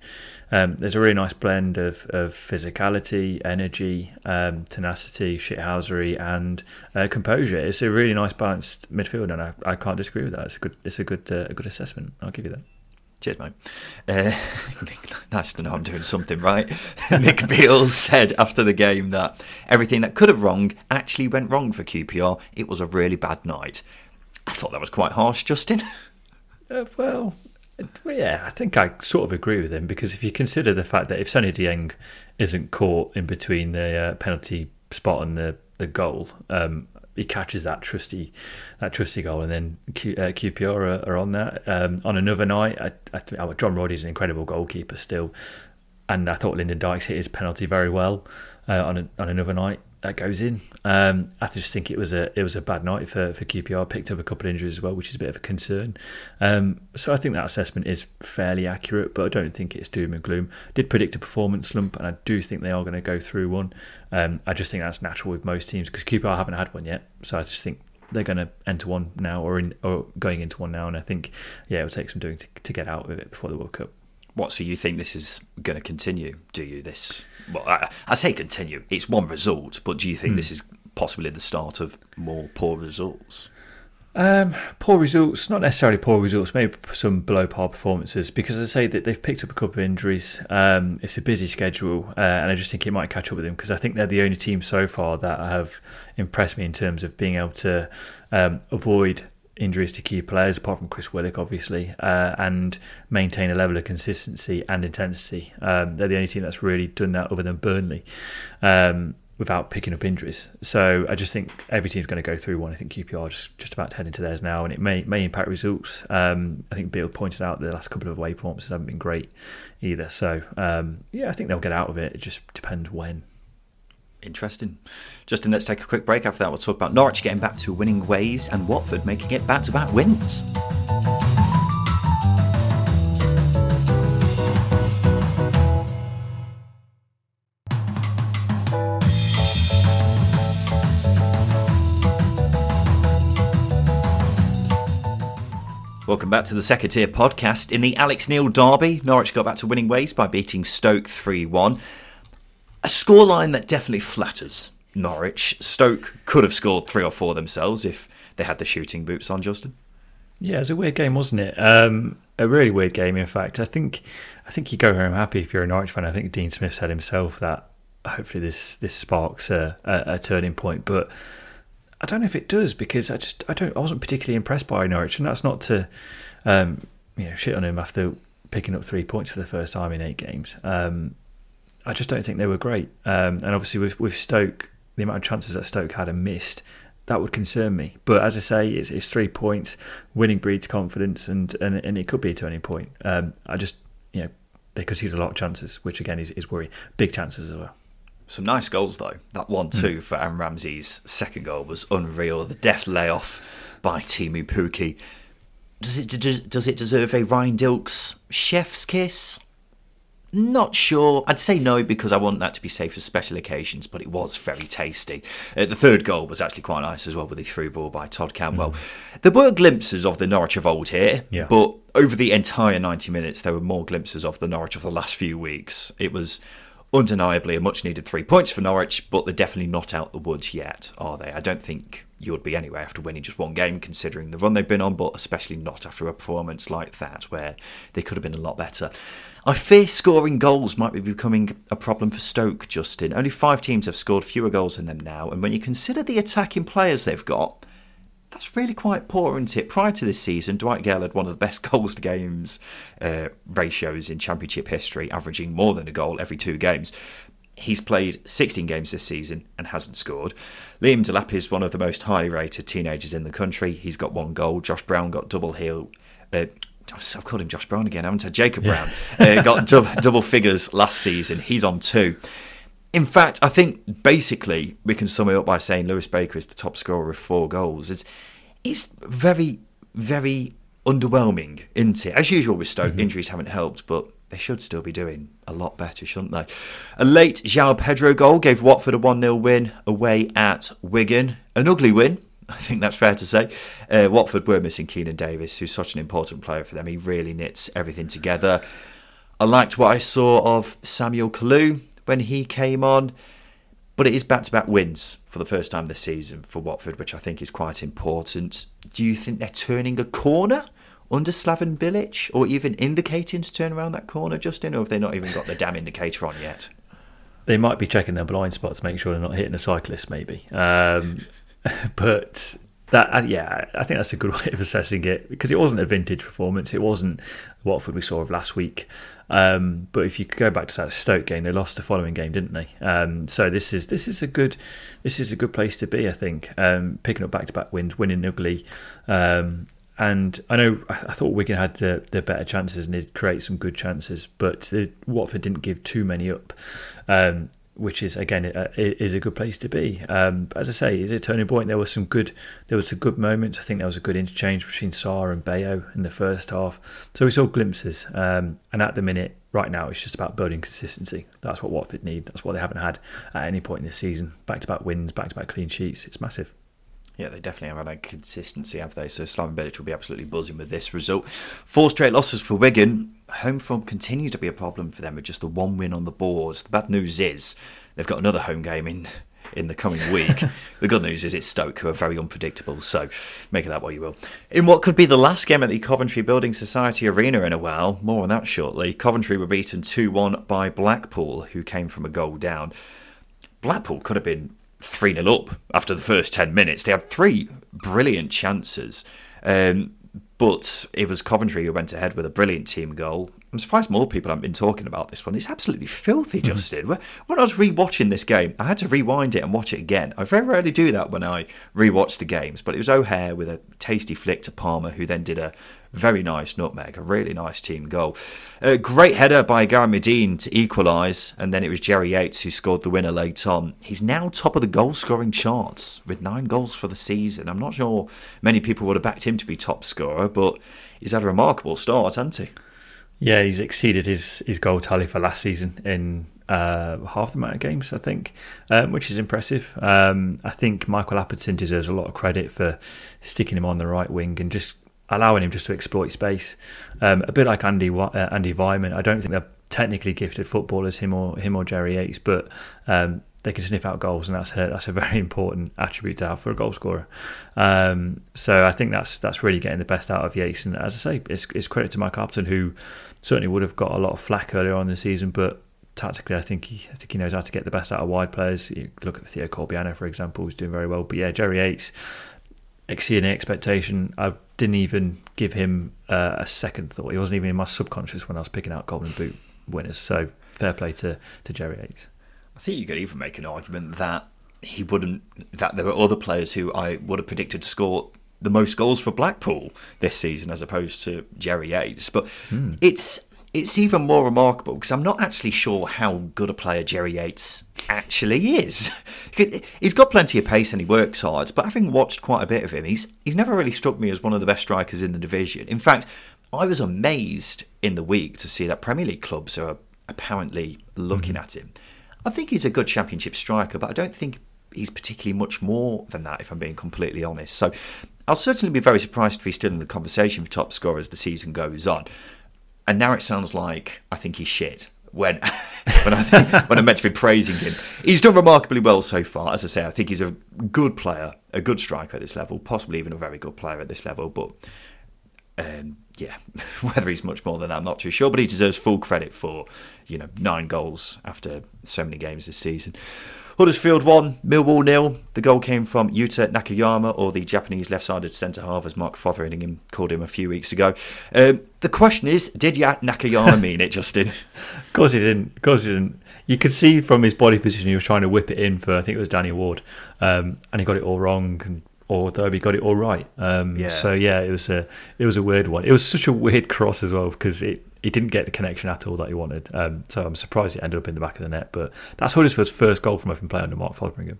um, there's a really nice blend of, of physicality, energy, um, tenacity, shithousery, and uh, composure. It's a really nice balanced midfield, and I, I can't disagree with that. It's a good it's a good uh, a good assessment. I'll give you that. Cheers, mate. Uh, (laughs) nice to know I'm doing something right. (laughs) Nick Beale said after the game that everything that could have wrong actually went wrong for QPR. It was a really bad night. I thought that was quite harsh, Justin. (laughs) Uh, well, yeah, I think I sort of agree with him because if you consider the fact that if Seny Dieng isn't caught in between the uh, penalty spot and the the goal, um, he catches that trusty that trusty goal, and then Q, uh, QPR are, are on that. Um, on another night, I, I oh, John Ruddy's an incredible goalkeeper still, and I thought Lyndon Dykes hit his penalty very well uh, on a, on another night. That goes in. Um, I just think it was a it was a bad night for, for QPR. Picked up a couple of injuries as well, which is a bit of a concern. Um, so I think that assessment is fairly accurate, but I don't think it's doom and gloom. Did predict a performance slump, and I do think they are going to go through one. Um, I just think that's natural with most teams because QPR haven't had one yet. So I just think they're going to enter one now, or in or going into one now, and I think yeah, it'll take some doing to, to get out of it before the World Cup. What, so you think this is going to continue, do you? This, well, I, I say continue. It's one result, but do you think this is possibly the start of more poor results? Um, poor results, not necessarily poor results, maybe some below par performances. Because I say that they've picked up a couple of injuries. Um, it's a busy schedule, uh, and I just think it might catch up with them because I think they're the only team so far that have impressed me in terms of being able to um, avoid injuries to key players, apart from Chris Willock, obviously, uh, and maintain a level of consistency and intensity. Um, they're the only team that's really done that, other than Burnley. Um, without picking up injuries. So I just think every team's going to go through one. I think QPR just, just about to head into theirs now, and it may may impact results. Um, I think Bill pointed out the last couple of away performances haven't been great either. So um, yeah, I think they'll get out of it. It just depends when. Interesting. Justin, let's take a quick break. After that, we'll talk about Norwich getting back to winning ways and Watford making it back to back wins. Welcome back to the second tier podcast. In the Alex Neil derby, Norwich got back to winning ways by beating Stoke 3 1. A scoreline that definitely flatters Norwich. Stoke could have scored three or four themselves if they had the shooting boots on, Justin. Yeah, it was a weird game, wasn't it? Um, a really weird game, in fact. I think I think you go home happy if you're a Norwich fan. I think Dean Smith said himself that hopefully this this sparks a, a, a turning point, but I don't know if it does because I just I don't I wasn't particularly impressed by Norwich, and that's not to um, you know shit on him after picking up three points for the first time in eight games. Um, I just don't think they were great, um, and obviously with with Stoke, the amount of chances that Stoke had and missed, that would concern me. But as I say, it's, it's three points. Winning breeds confidence, and, and and it could be a turning point. Um, I just you know they conceded a lot of chances, which again is is worrying. Big chances as well. Some nice goals though. That one two mm. for Aaron Ramsey's second goal was unreal. The deft layoff by Teemu Pukki. Does it does it deserve a Ryan Dilks chef's kiss? Not sure. I'd say no because I want that to be safe for special occasions, but it was very tasty. Uh, the third goal was actually quite nice as well with the through ball by Todd Cantwell. Mm. There were glimpses of the Norwich of old here, yeah. but over the entire 90 minutes, there were more glimpses of the Norwich of the last few weeks. It was undeniably a much needed three points for Norwich, but they're definitely not out the woods yet, are they? I don't think you would be anyway after winning just one game, considering the run they've been on, but especially not after a performance like that, where they could have been a lot better. I fear scoring goals might be becoming a problem for Stoke, Justin. Only five teams have scored fewer goals than them now, and when you consider the attacking players they've got, that's really quite poor, isn't it? Prior to this season, Dwight Gayle had one of the best (laughs) goals to games uh, ratios in Championship history, averaging more than a goal every two games. He's played 16 games this season and hasn't scored. Liam Delap is one of the most highly rated teenagers in the country. He's got one goal. Josh Brown got double heel. Uh, I've called him Josh Brown again, I haven't I? Jacob Brown uh, got (laughs) double, double figures last season. He's on two. In fact, I think basically we can sum it up by saying Lewis Baker is the top scorer with four goals. It's, it's very, very underwhelming, isn't it? As usual with Stoke, mm-hmm. injuries haven't helped, but they should still be doing a lot better, shouldn't they? A late João Pedro goal gave Watford a 1 0 win away at Wigan. An ugly win, (laughs) I think that's fair to say. Uh, Watford were missing Keinan Davis, who's such an important player for them. He really knits everything together. I liked what I saw of Samuel Kalu when he came on. But it is back to back wins for the first time this season for Watford, which I think is quite important. Do you think they're turning a corner under Slaven Bilic or even indicating to turn around that corner, Justin? Or have they not even got the damn indicator on yet? They might be checking their blind spots make sure they're not hitting a cyclist, maybe. Um, (laughs) but that uh, yeah, I think that's a good (laughs) way of assessing it because it wasn't a vintage performance. It wasn't Watford we saw of last week. Um, but if you go back to that Stoke game, they lost the following game, didn't they? Um, so this is this is a good this is a good place to be, I think. Um, picking up back to back wins, winning ugly. Um, and I know I thought Wigan had the, the better chances and did create some good chances, but the, Watford didn't give too many up. Um, which is again is a good place to be. Um, as I say, it's a turning point. There was some good, there was some good moments. I think there was a good interchange between Sarr and Bayo in the first half. So we saw glimpses. Um, and at the minute, right now, it's just about building consistency. That's what Watford need. That's what they haven't had at any point in this season. Back to back wins, back to back clean sheets. It's massive. Yeah, they definitely have had a consistency, have they? So Slaven Bilic will be absolutely buzzing with this result. Four straight losses for Wigan. Home form continue to be a problem for them with just the one win on the board. The bad news is they've got another home game in in the coming week. (laughs) the good news is it's Stoke, who are very unpredictable, so make of that what you will. In what could be the last game at the Coventry Building Society Arena in a while, more on that shortly, Coventry were beaten 2 1 by Blackpool, who came from a goal down. Blackpool could have been 3 0 up after the first 10 minutes. They had three brilliant chances. Um, but it was Coventry who went ahead with a brilliant team goal. I'm surprised more people haven't been talking about this one. It's absolutely filthy, mm-hmm. Justin. when I was rewatching this game, I had to rewind it and watch it again. I very rarely do that when I rewatch the games, but it was O'Hare with a tasty flick to Palmer, who then did a very nice nutmeg, a really nice team goal. A great header by Gary Madine to equalise, and then it was Jerry Yates who scored the winner late on. He's now top of the goal scoring charts with nine goals for the season. I'm not sure many people would have backed him to be top scorer, but he's had a remarkable start, hasn't he? Yeah, he's exceeded his, his goal tally for last season in uh, half the amount of games, I think, um, which is impressive. Um, I think Michael Appleton deserves a lot of credit for sticking him on the right wing and just allowing him just to exploit space. Um, a bit like Andy uh, Andy Weimann. I don't think they're technically gifted footballers, him or him or Jerry Yates, but um, they can sniff out goals, and that's a, that's a very (laughs) important attribute to have for a goal scorer. Um, so I think that's that's really getting the best out of Yates. And as I say, it's, it's credit to Mike Carpenter, who certainly would have got a lot of flack earlier on in the season, but tactically, I think he I think he knows how to get the best out of wide players. You look at Theo Corbeanu, for example, who's doing very well. But yeah, Jerry Yates exceeding expectation. I didn't even give him uh, a second thought. He wasn't even in my subconscious when I was picking out Golden Boot winners. So fair play to, to Jerry Yates. I think you could even make an argument that he wouldn't. That there were other players who I would have predicted to score the most goals for Blackpool this season, as opposed to Jerry Yates. But hmm. it's it's even more remarkable because I'm not actually sure how good a player Jerry Yates actually is. (laughs) he's got plenty of pace and he works hard, but having watched quite a bit of him, he's he's never really struck me as one of the best strikers in the division. In fact, I was amazed in the week to see that Premier League clubs are apparently looking mm-hmm. at him. I think he's a good championship striker, but I don't think he's particularly much more than that, if I'm being completely honest. So I'll certainly be very surprised if he's still in the conversation for top scorer as the season goes on. And now it sounds like I think he's shit when (laughs) when I think, when I'm meant to be praising him. He's done remarkably well so far. As I say, I think he's a good player, a good striker at this level, possibly even a very good player at this level. But um, yeah, (laughs) whether he's much more than that, I'm not too sure. But he deserves full credit for you know nine goals after so many games this season. Huddersfield 1, Millwall nil. The goal came from Yuta Nakayama, or the Japanese left sided centre half, as Mark Fotheringham called him a few weeks ago. Um, the question is did ya Nakayama (laughs) mean it, Justin? of course he didn't. Of course he didn't. You could see from his body position he was trying to whip it in for, I think it was Danny Ward, um, and he got it all wrong. And although he got it all right. Um, yeah. So yeah, it was a it was a weird one. It was such a weird cross as well because it he didn't get the connection at all that he wanted. Um, so I'm surprised it ended up in the back of the net. But that's Huddersfield's first goal from open play under Mark Fotheringham.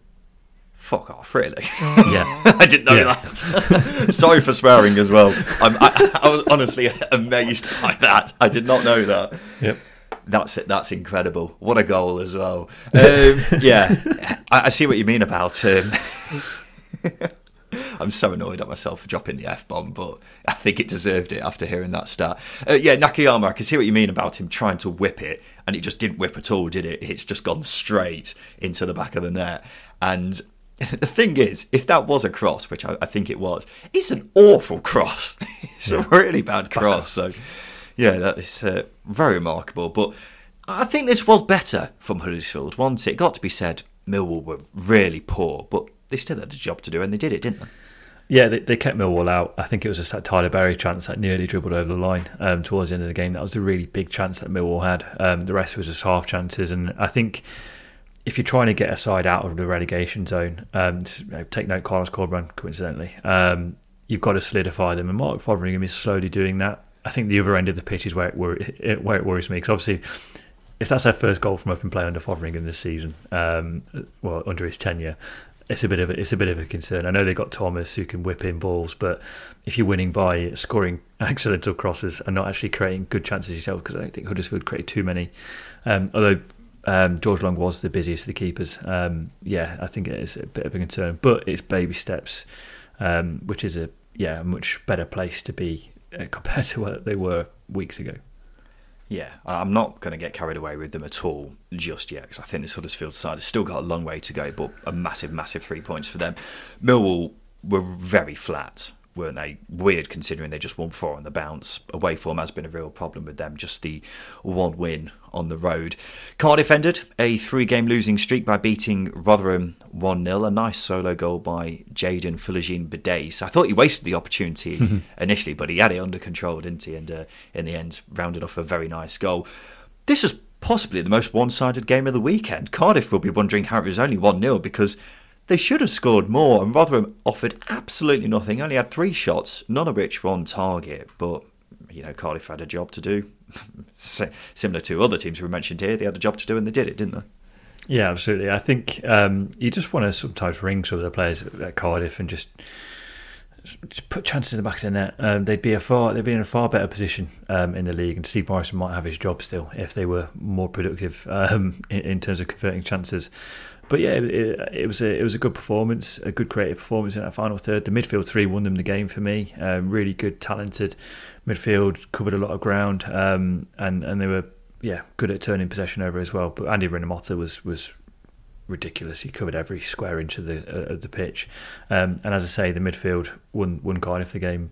Fuck off, really? (laughs) Yeah, (laughs) I didn't know yeah. that. (laughs) Sorry for swearing as well. I, I was honestly amazed by that. I did not know that. Yep. That's it. That's incredible. What a goal as well. Um, yeah, I, I, see what you mean about. Um, (laughs) I'm so annoyed at myself for dropping the F bomb, but I think it deserved it after hearing that start. Uh, yeah, Nakayama, I can see what you mean about him trying to whip it, and it just didn't whip at all, did it? It's just gone straight into the back of the net. And (laughs) the thing is, if that was a cross, which I, I think it was, it's an awful cross. (laughs) it's yeah. a really bad cross. So, yeah, that is uh, very remarkable. But I think this was better from Huddersfield. Once it got to be said, Millwall were really poor, but they still had a job to do, and they did it, didn't they? Yeah, they, they kept Millwall out. I think it was just that Tyler Burey chance that nearly dribbled over the line um, towards the end of the game. That was a really big chance that Millwall had. Um, the rest was just half chances, and I think if you're trying to get a side out of the relegation zone, um, take note, Carlos Corberán, coincidentally, um, you've got to solidify them, and Mark Fotheringham is slowly doing that. I think the other end of the pitch is where it, where it worries me because obviously if that's their first goal from open play under Fotheringham this season, um, well under his tenure, it's a bit of a, it's a bit of a concern. I know they've got Thomas who can whip in balls, but if you're winning by scoring (laughs) accidental crosses and not actually creating good chances yourself, because I don't think Huddersfield created too many. Um, although um, George Long was the busiest of the keepers, um, yeah, I think it is a bit of a concern. But it's baby steps, um, which is a yeah much better place to be uh, (laughs) compared to what they were weeks ago. Yeah, I'm not going to get carried away with them at all just yet because I think this Huddersfield side has still got a long way to go, but a massive, massive three points for them. Millwall were very flat weren't they? Weird considering they just won four on the bounce. Away form has been a real problem with them, just the one win on the road. Cardiff ended a three game losing streak by beating Rotherham 1 0. A nice solo goal by Jaden Philogene Bidace. I thought he wasted the opportunity (laughs) initially, but he had it under control, didn't he? And uh, in the end, rounded off a very nice goal. This was possibly the most one sided game of the weekend. Cardiff will be wondering how it was only 1 0 because they should have scored more, and Rotherham offered absolutely nothing. Only had three shots, none of which were on target. But you know, Cardiff had a job to do. (laughs) Similar to other teams we mentioned here, they had a job to do, and they did it, didn't they? Yeah, absolutely. I think um, you just want to sometimes ring some of the players at Cardiff and just, just put chances in the back of the net. Um, they'd be a far they'd be in a far better position um, in the league, and Steve Morison might have his job still if they were more productive (laughs) um, in, in, terms of converting chances. But yeah, it, it, was a it was a good performance, a good creative performance in that final third. The midfield three won them the game for me. Um, really good, talented midfield, covered a lot of ground, um, and and they were yeah good at turning possession over as well. But Andy Rinomhota was was ridiculous. He covered every square inch of the uh, of the pitch, um, and as I say, the midfield won won Cardiff the game.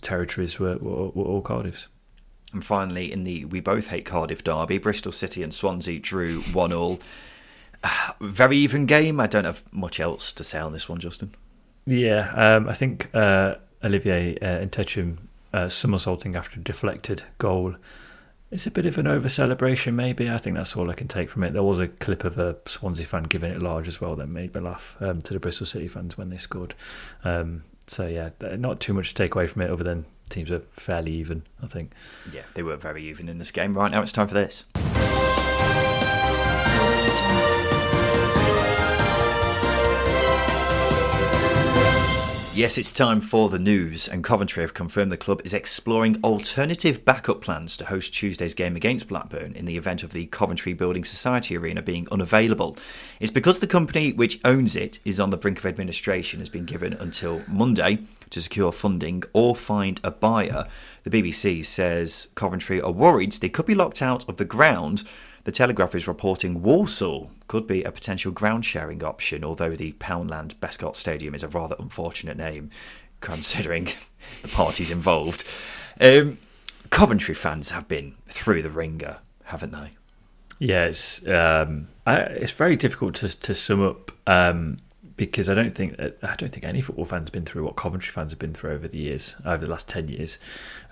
Territories were, were, were all Cardiff's. And finally, in the We Both Hate Cardiff derby, Bristol City and Swansea drew 1 all. (sighs) Very even game. I don't have much else to say on this one, Justin. Yeah, um, I think uh, Olivier uh, Ntcham uh, somersaulting after a deflected goal. It's a bit of an over celebration, maybe. I think that's all I can take from it. There was a clip of a Swansea fan giving it large as well that made me laugh um, to the Bristol City fans when they scored. Um, so, yeah, not too much to take away from it other than teams are fairly even, I think. Yeah, they were very even in this game. Right now, it's time for this. Yes, it's time for the news, and Coventry have confirmed the club is exploring alternative backup plans to host Tuesday's game against Blackburn in the event of the Coventry Building Society Arena being unavailable. It's because the company which owns it is on the brink of administration has been given until Monday to secure funding or find a buyer. The BBC says Coventry are worried they could be locked out of the ground the Telegraph is reporting Walsall could be a potential ground sharing option, although the Poundland Bescot Stadium is a rather unfortunate name considering (laughs) the parties involved. Um, Coventry fans have been through the ringer, haven't they? Yeah, it's um, I, it's very difficult to to sum up um, because I don't think I don't think any football fans have been through what Coventry fans have been through over the years, over the last ten years,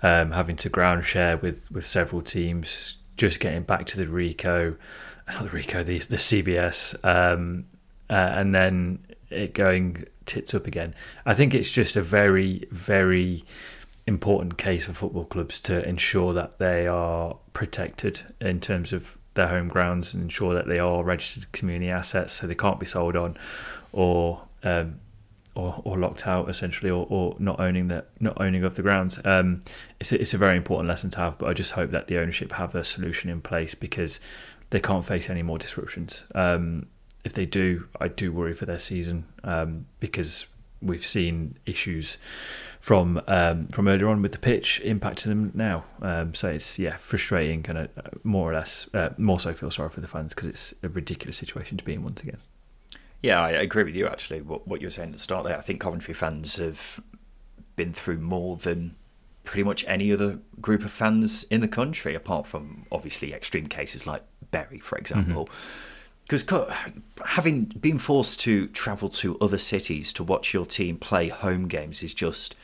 um, having to ground share with with several teams, just getting back to the Ricoh, not the Ricoh, the the CBS, um, uh, and then it going tits up again. I think it's just a very very important case for football clubs to ensure that they are protected in terms of their home grounds and ensure that they are registered community assets so they can't be sold on or um, or, or locked out essentially, or, or not owning the not owning of the grounds. Um, it's a, it's a very important lesson to have, but I just hope that the ownership have a solution in place because they can't face any more disruptions. Um, if they do, I do worry for their season um, because we've seen issues from um, from earlier on with the pitch impacting them now. Um, so it's yeah frustrating, kind of uh, more or less. Uh, more so, feel sorry for the fans because it's a ridiculous situation to be in once again. Yeah, I agree with you actually. What, what you were saying at the start there, I think Coventry fans have been through more than pretty much any other group of fans in the country, apart from obviously extreme cases like Bury, for example. Because mm-hmm. having been forced to travel to other cities to watch your team play home games is just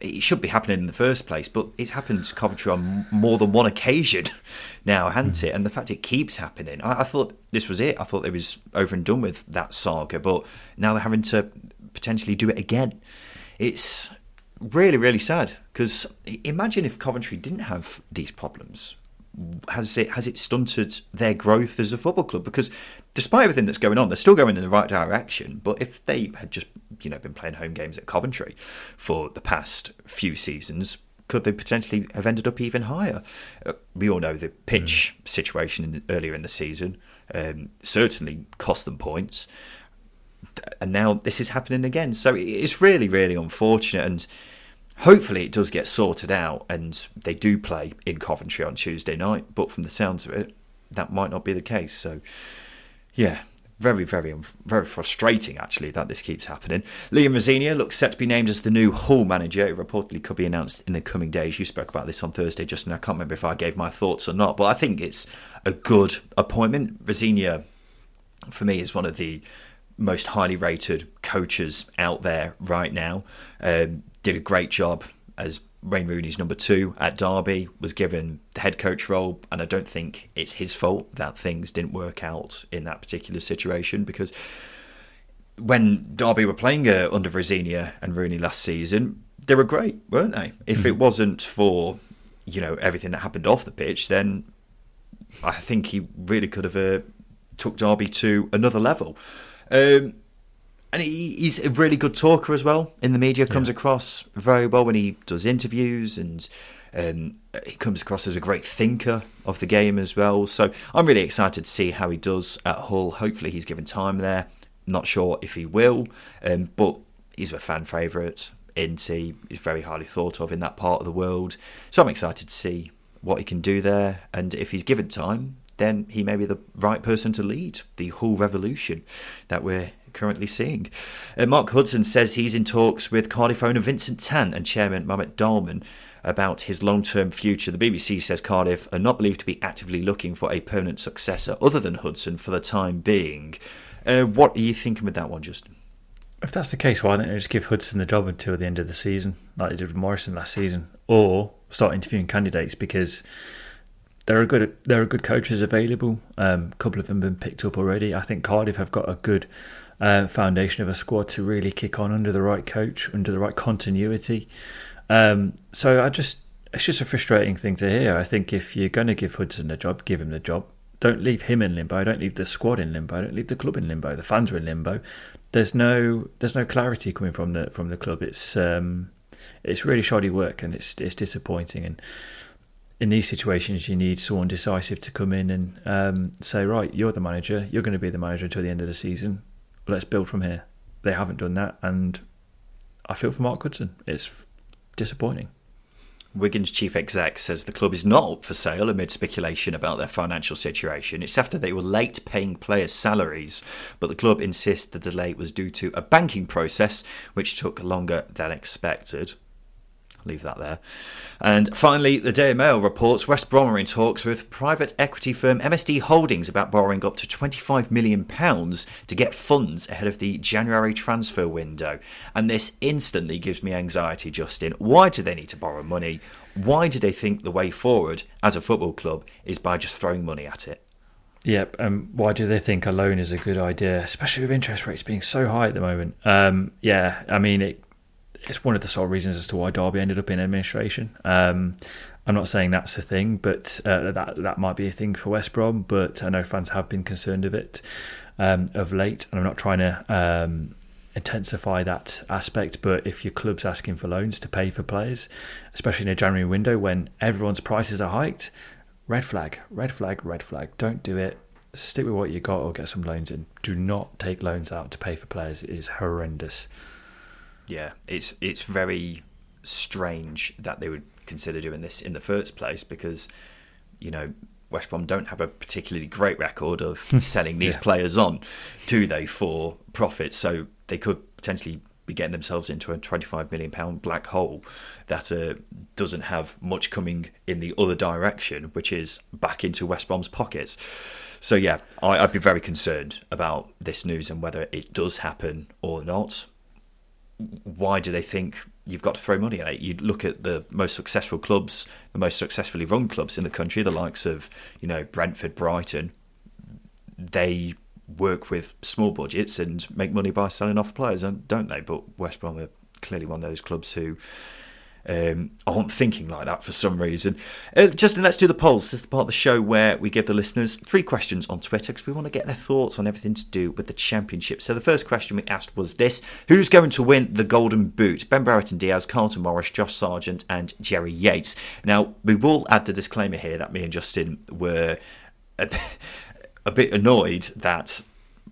it should be happening in the first place, but it's happened to Coventry on more than one occasion (laughs) now, hasn't mm. it? And the fact it keeps happening, I, I, thought this was it. I thought it was over and done with that saga, but now they're having to potentially do it again. It's really, really sad because imagine if Coventry didn't have these problems has it has it stunted their growth as a football club? Because despite everything that's going on, they're still going in the right direction. But if they had just you know been playing home games at Coventry for the past few seasons, could they potentially have ended up even higher? Uh, we all know the pitch mm. situation in, earlier in the season um, certainly cost them points, and now this is happening again. So it's really, really unfortunate and hopefully it does get sorted out and they do play in Coventry on Tuesday night. But from the sounds of it, that might not be the case. So, yeah, very, very, very frustrating actually that this keeps happening. Liam Rosenior looks set to be named as the new Hull manager. It reportedly could be announced in the coming days. You spoke about this on Thursday, Justin. I can't remember if I gave my thoughts or not, but I think it's a good appointment. Rosenior, for me, is one of the most highly rated coaches out there right now. Um, did a great job as Wayne Rooney's number two at Derby, was given the head coach role, and I don't think it's his fault that things didn't work out in that particular situation because when Derby were playing uh, under Rosenior and Rooney last season, they were great, weren't they? If mm-hmm. it wasn't for you know everything that happened off the pitch, then I think he really could have uh, took Derby to another level. Um, and he, he's a really good talker as well in the media. Comes yeah. across very well when he does interviews, and Um, he comes across as a great thinker of the game as well. So I'm really excited to see how he does at Hull. Hopefully, he's given time there. Not sure if he will, um, but he's a fan favourite. Inty is very highly thought of in that part of the world. So I'm excited to see what he can do there. And if he's given time, then he may be the right person to lead the Hull revolution that we're currently seeing. Uh, Mark Hudson says he's in talks with Cardiff owner Vincent Tan and chairman Mehmet Dalman about his long term future. The BBC says Cardiff are not believed to be actively looking for a permanent successor other than Hudson for the time being. Uh, what are you thinking with that one, Justin? If that's the case, why don't they just give Hudson the job until the end of the season, like they did with Morrison last season, or start interviewing candidates because there are good there are good coaches available. Um, a couple of them have been picked up already. I think Cardiff have got a good uh, foundation of a squad to really kick on under the right coach, under the right continuity. Um, so I just it's just a frustrating thing to hear. I think if you're going to give Hudson the job, give him the job. Don't leave him in limbo. Don't leave the squad in limbo. Don't leave the club in limbo. The fans are in limbo. There's no there's no clarity coming from the from the club. It's um, it's really shoddy work and it's it's disappointing. And in these situations, you need someone decisive to come in and um, say, right, you're the manager. You're going to be the manager until the end of the season. Let's build from here. They haven't done that, and I feel for Mark Hudson. It's disappointing. Wigan's chief exec says the club is not up for sale amid speculation about their financial situation. It's after they were late paying players' salaries, but the club insists the delay was due to a banking process which took longer than expected leave that there. And finally, the Daily Mail reports West Brom are in talks with private equity firm MSD Holdings about borrowing up to £25 million to get funds ahead of the January transfer window. And this instantly gives me anxiety, Justin. Why do they need to borrow money? Why do they think the way forward as a football club is by just throwing money at it? Yep. Um, why do they think a loan is a good idea, especially with interest rates being so high at the moment? Um, yeah, I mean, it it's one of the of reasons as to why Derby ended up in administration. Um, I'm not saying that's a thing, but uh, that that might be a thing for West Brom. But I know fans have been concerned of it um, of late, and I'm not trying to um, intensify that aspect. But if your club's asking for loans to pay for players, especially in a January window when everyone's prices are hiked, red flag, red flag, red flag. Don't do it. Stick with what you got or get some loans in. Do not take loans out to pay for players. It is horrendous. Yeah, it's it's very strange that they would consider doing this in the first place because you know West Brom don't have a particularly great record of (laughs) selling these yeah. players on, do they, for profit? So they could potentially be getting themselves into a twenty-five million pound black hole that uh, doesn't have much coming in the other direction, which is back into West Brom's pockets. So yeah, I, would be very concerned about this news and whether it does happen or not why do they think you've got to throw money at it? You look at the most successful clubs, the most successfully run clubs in the country, the likes of you know Brentford, Brighton. They work with small budgets and make money by selling off players, don't they? But West Brom are clearly one of those clubs who um, aren't thinking like that for some reason. Uh, Justin, let's do the polls. This is the part of the show where we give the listeners three questions on Twitter because we want to get their thoughts on everything to do with the championship. So the first question we asked was this Who's going to win the Golden Boot? Ben Brereton Diaz, Carlton Morris, Josh Sargent, and Jerry Yates. Now, we will add the disclaimer here that me and Justin were. A, (laughs) a bit annoyed that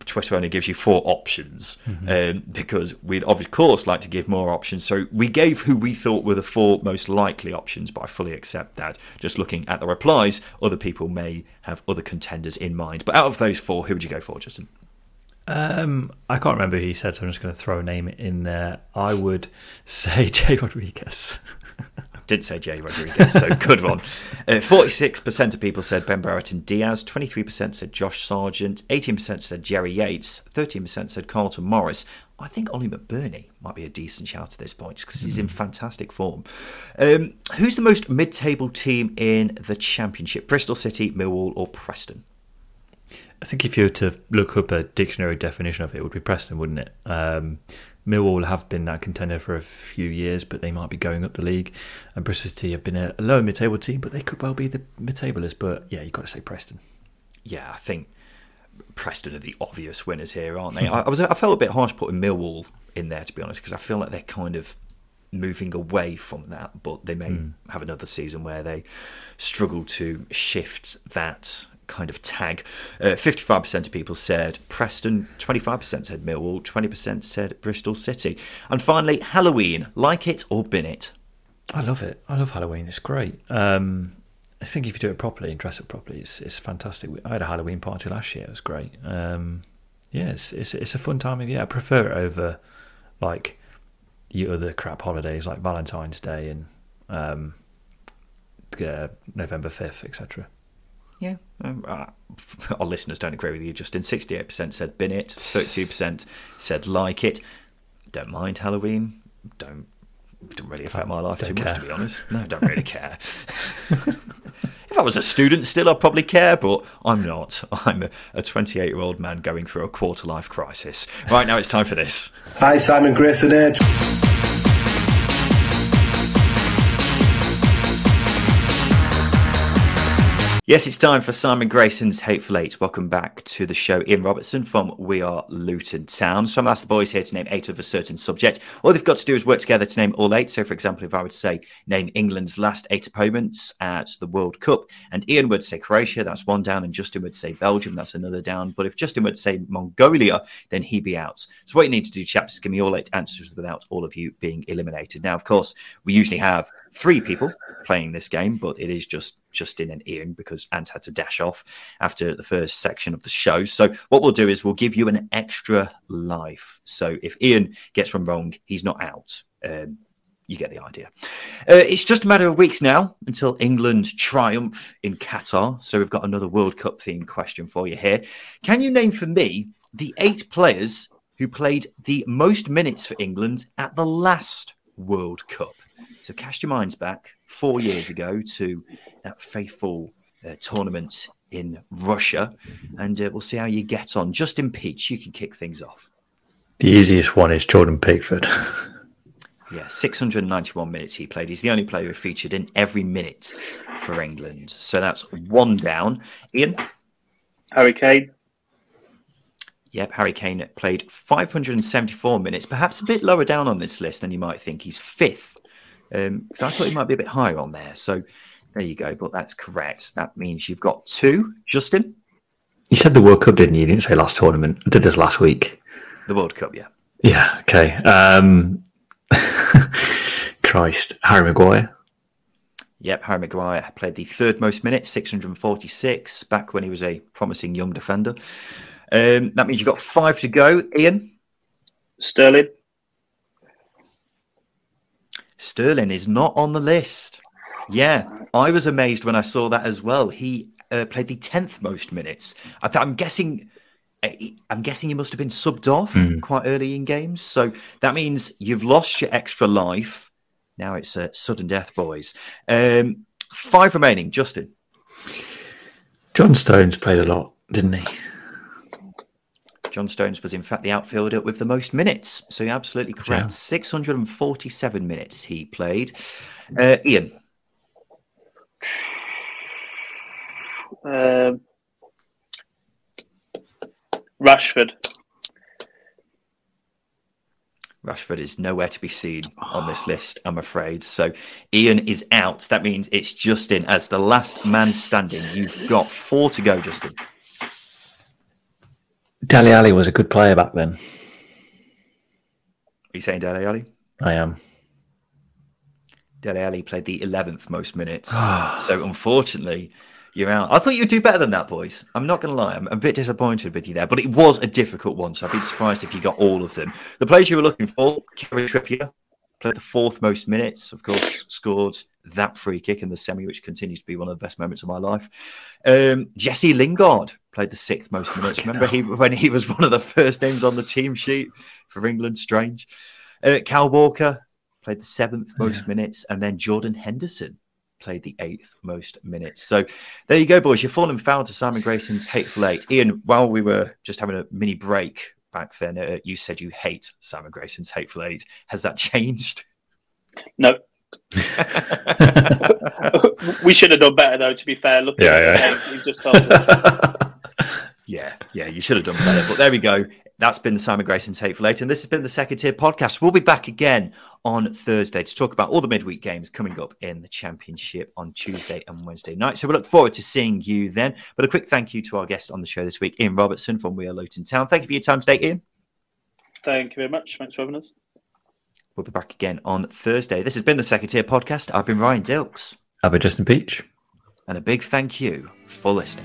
Twitter only gives you four options mm-hmm. um, because we'd of course like to give more options. So we gave who we thought were the four most likely options, but I fully accept that. Just looking at the replies, other people may have other contenders in mind. But out of those four, who would you go for, Justin? Um, I can't remember who he said, so I'm just going to throw a name in there. I would (laughs) say Jay Rodriguez. (laughs) Did say Jay Rodriguez, so good one. (laughs) Uh, forty-six percent of people said Ben Brereton Diaz. Twenty-three percent said Josh Sargent. Eighteen percent said Jerry Yates. Thirteen percent said Carlton Morris. I think Oli McBurnie might be a decent shout at this point because he's in hmm. fantastic form. Um, who's the most mid-table team in the championship? Bristol City, Millwall, or Preston? I think if you were to look up a dictionary definition of it, it would be Preston, wouldn't it? Um, Millwall have been that contender for a few years, but they might be going up the league. And Bristol City have been a, lower mid-table team, but they could well be the mid-tablers. But yeah, you've got to say Preston. Yeah, I think Preston are the obvious winners here, aren't they? (laughs) I, I, was I felt a bit harsh putting Millwall in there to be honest, because I feel like they're kind of moving away from that, but they may Mm. have another season where they struggle to shift that kind of tag. Uh, 55% of people said Preston, 25% said Millwall, 20% said Bristol City. And finally, Halloween, like it or bin it. I love it. I love Halloween. It's great. Um, I think if you do it properly and dress it properly, it's it's fantastic. I had a Halloween party last year. It was great. Um, yeah, it's, it's it's a fun time of year. I prefer it over like your other crap holidays like Valentine's Day and um, uh, November fifth, etc. Yeah, um, uh, (laughs) our listeners don't agree with you, Justin. 68% said bin it, (sighs) 32% said like it. Don't mind Halloween. Don't don't really affect my life Don't too much, to be honest. No, don't really care. (laughs) if I was a student still, I'd probably care, but I'm not. I'm a 28 year old man going through a quarter life crisis. Right now, it's time for this. Hi, Simon Grayson here. Yes, it's time for Simon Grayson's Hateful Eight. Welcome back to the show. Ian Robertson from We Are Luton Town. So I'm asked the boys here to name eight of a certain subject. All they've got to do is work together to name all eight. So, for example, if I were to say name England's last eight opponents at the World Cup, and Ian would say Croatia, that's one down, and Justin would say Belgium, that's another down. But if Justin would say Mongolia, then he'd be out. So what you need to do, chaps, is give me all eight answers without all of you being eliminated. Now, of course, we usually have three people playing this game, but it is just Justin and Ian because Ant had to dash off after the first section of the show. So what we'll do is we'll give you an extra life. So if Ian gets one wrong, he's not out. Um, you get the idea. Uh, it's just a matter of weeks now until England triumph in Qatar. So we've got another World Cup themed question for you here. Can you name for me the eight players who played the most minutes for England at the last World Cup? So cast your minds back four years ago to that faithful uh, tournament in Russia, and uh, we'll see how you get on. Justin Peach, you can kick things off. The easiest one is Jordan Pickford. (laughs) Yeah, 691 minutes he played. He's the only player who featured in every minute for England. So that's one down. Ian? Harry Kane. Yep, Harry Kane played 574 minutes, perhaps a bit lower down on this list than you might think. He's fifth. Because I thought he might be a bit higher on there. So there you go. But that's correct. That means you've got two. Justin? you said the World Cup, didn't you? You didn't say last tournament. I did this last week. The World Cup, yeah. Yeah. Okay. Um, (laughs) Christ, Harry Maguire. Yep, Harry Maguire played the third most minutes, 646, back when he was a promising young defender. Um, that means you've got five to go. Ian? Sterling. Sterling is not on the list. Yeah, I was amazed when I saw that as well. He uh, played the tenth most minutes. I th- I'm guessing. uh, he- I'm guessing he must have been subbed off quite early in games. So that means you've lost your extra life. Now it's uh, sudden death, boys. Um, five remaining. Justin. John Stones played a lot, didn't he? John Stones was in fact the outfielder with the most minutes. So you're absolutely correct. Yeah. 647 minutes he played. Uh, Ian. Um, Rashford. Rashford is nowhere to be seen on this (sighs) list, I'm afraid. So Ian is out. That means it's Justin as the last man standing. You've got four to go, Justin. Dali Ali was a good player back then. Are you saying Dele Ali? I am. Dele Ali played the 11th most minutes. so unfortunately, you're out. I thought you'd do better than that, boys. I'm not going to lie. I'm a bit disappointed with you there, but it was a difficult one. So I'd be surprised if you got all of them. The players you were looking for, Kieran Trippier, played the fourth most minutes. Of course, scored that free kick in the semi, which continues to be one of the best moments of my life. Um, Jesse Lingard played the sixth most minutes. Remember he when he was one of the first names on the team sheet for England? Strange. Uh, Kyle Walker played the seventh most minutes, and then Jordan Henderson played the eighth most minutes. So there you go, boys. You're falling foul to Simon Grayson's Hateful Eight. Ian, while we were just having a mini break back then, uh, you said you hate Simon Grayson's Hateful Eight. Has that (laughs) changed? No. (laughs) we should have done better, though, to be fair. Looking Yeah, at yeah. the names you've just told us. (laughs) Yeah, yeah, you should have done better. But there we go. That's been the Simon Grayson's Hateful Eight, and this has been the Second Tier Podcast. We'll be back again on Thursday to talk about all the midweek games coming up in the Championship on Tuesday and Wednesday night. So we look forward to seeing you then. But a quick thank you to our guest on the show this week, Ian Robertson from We Are Luton Town. Thank you for your time today, Ian. Thank you very much. Thanks for having us. We'll be back again on Thursday. This has been the Second Tier Podcast. I've been Ryan Dilks. I've been Justin Peach. And a big thank you for listening.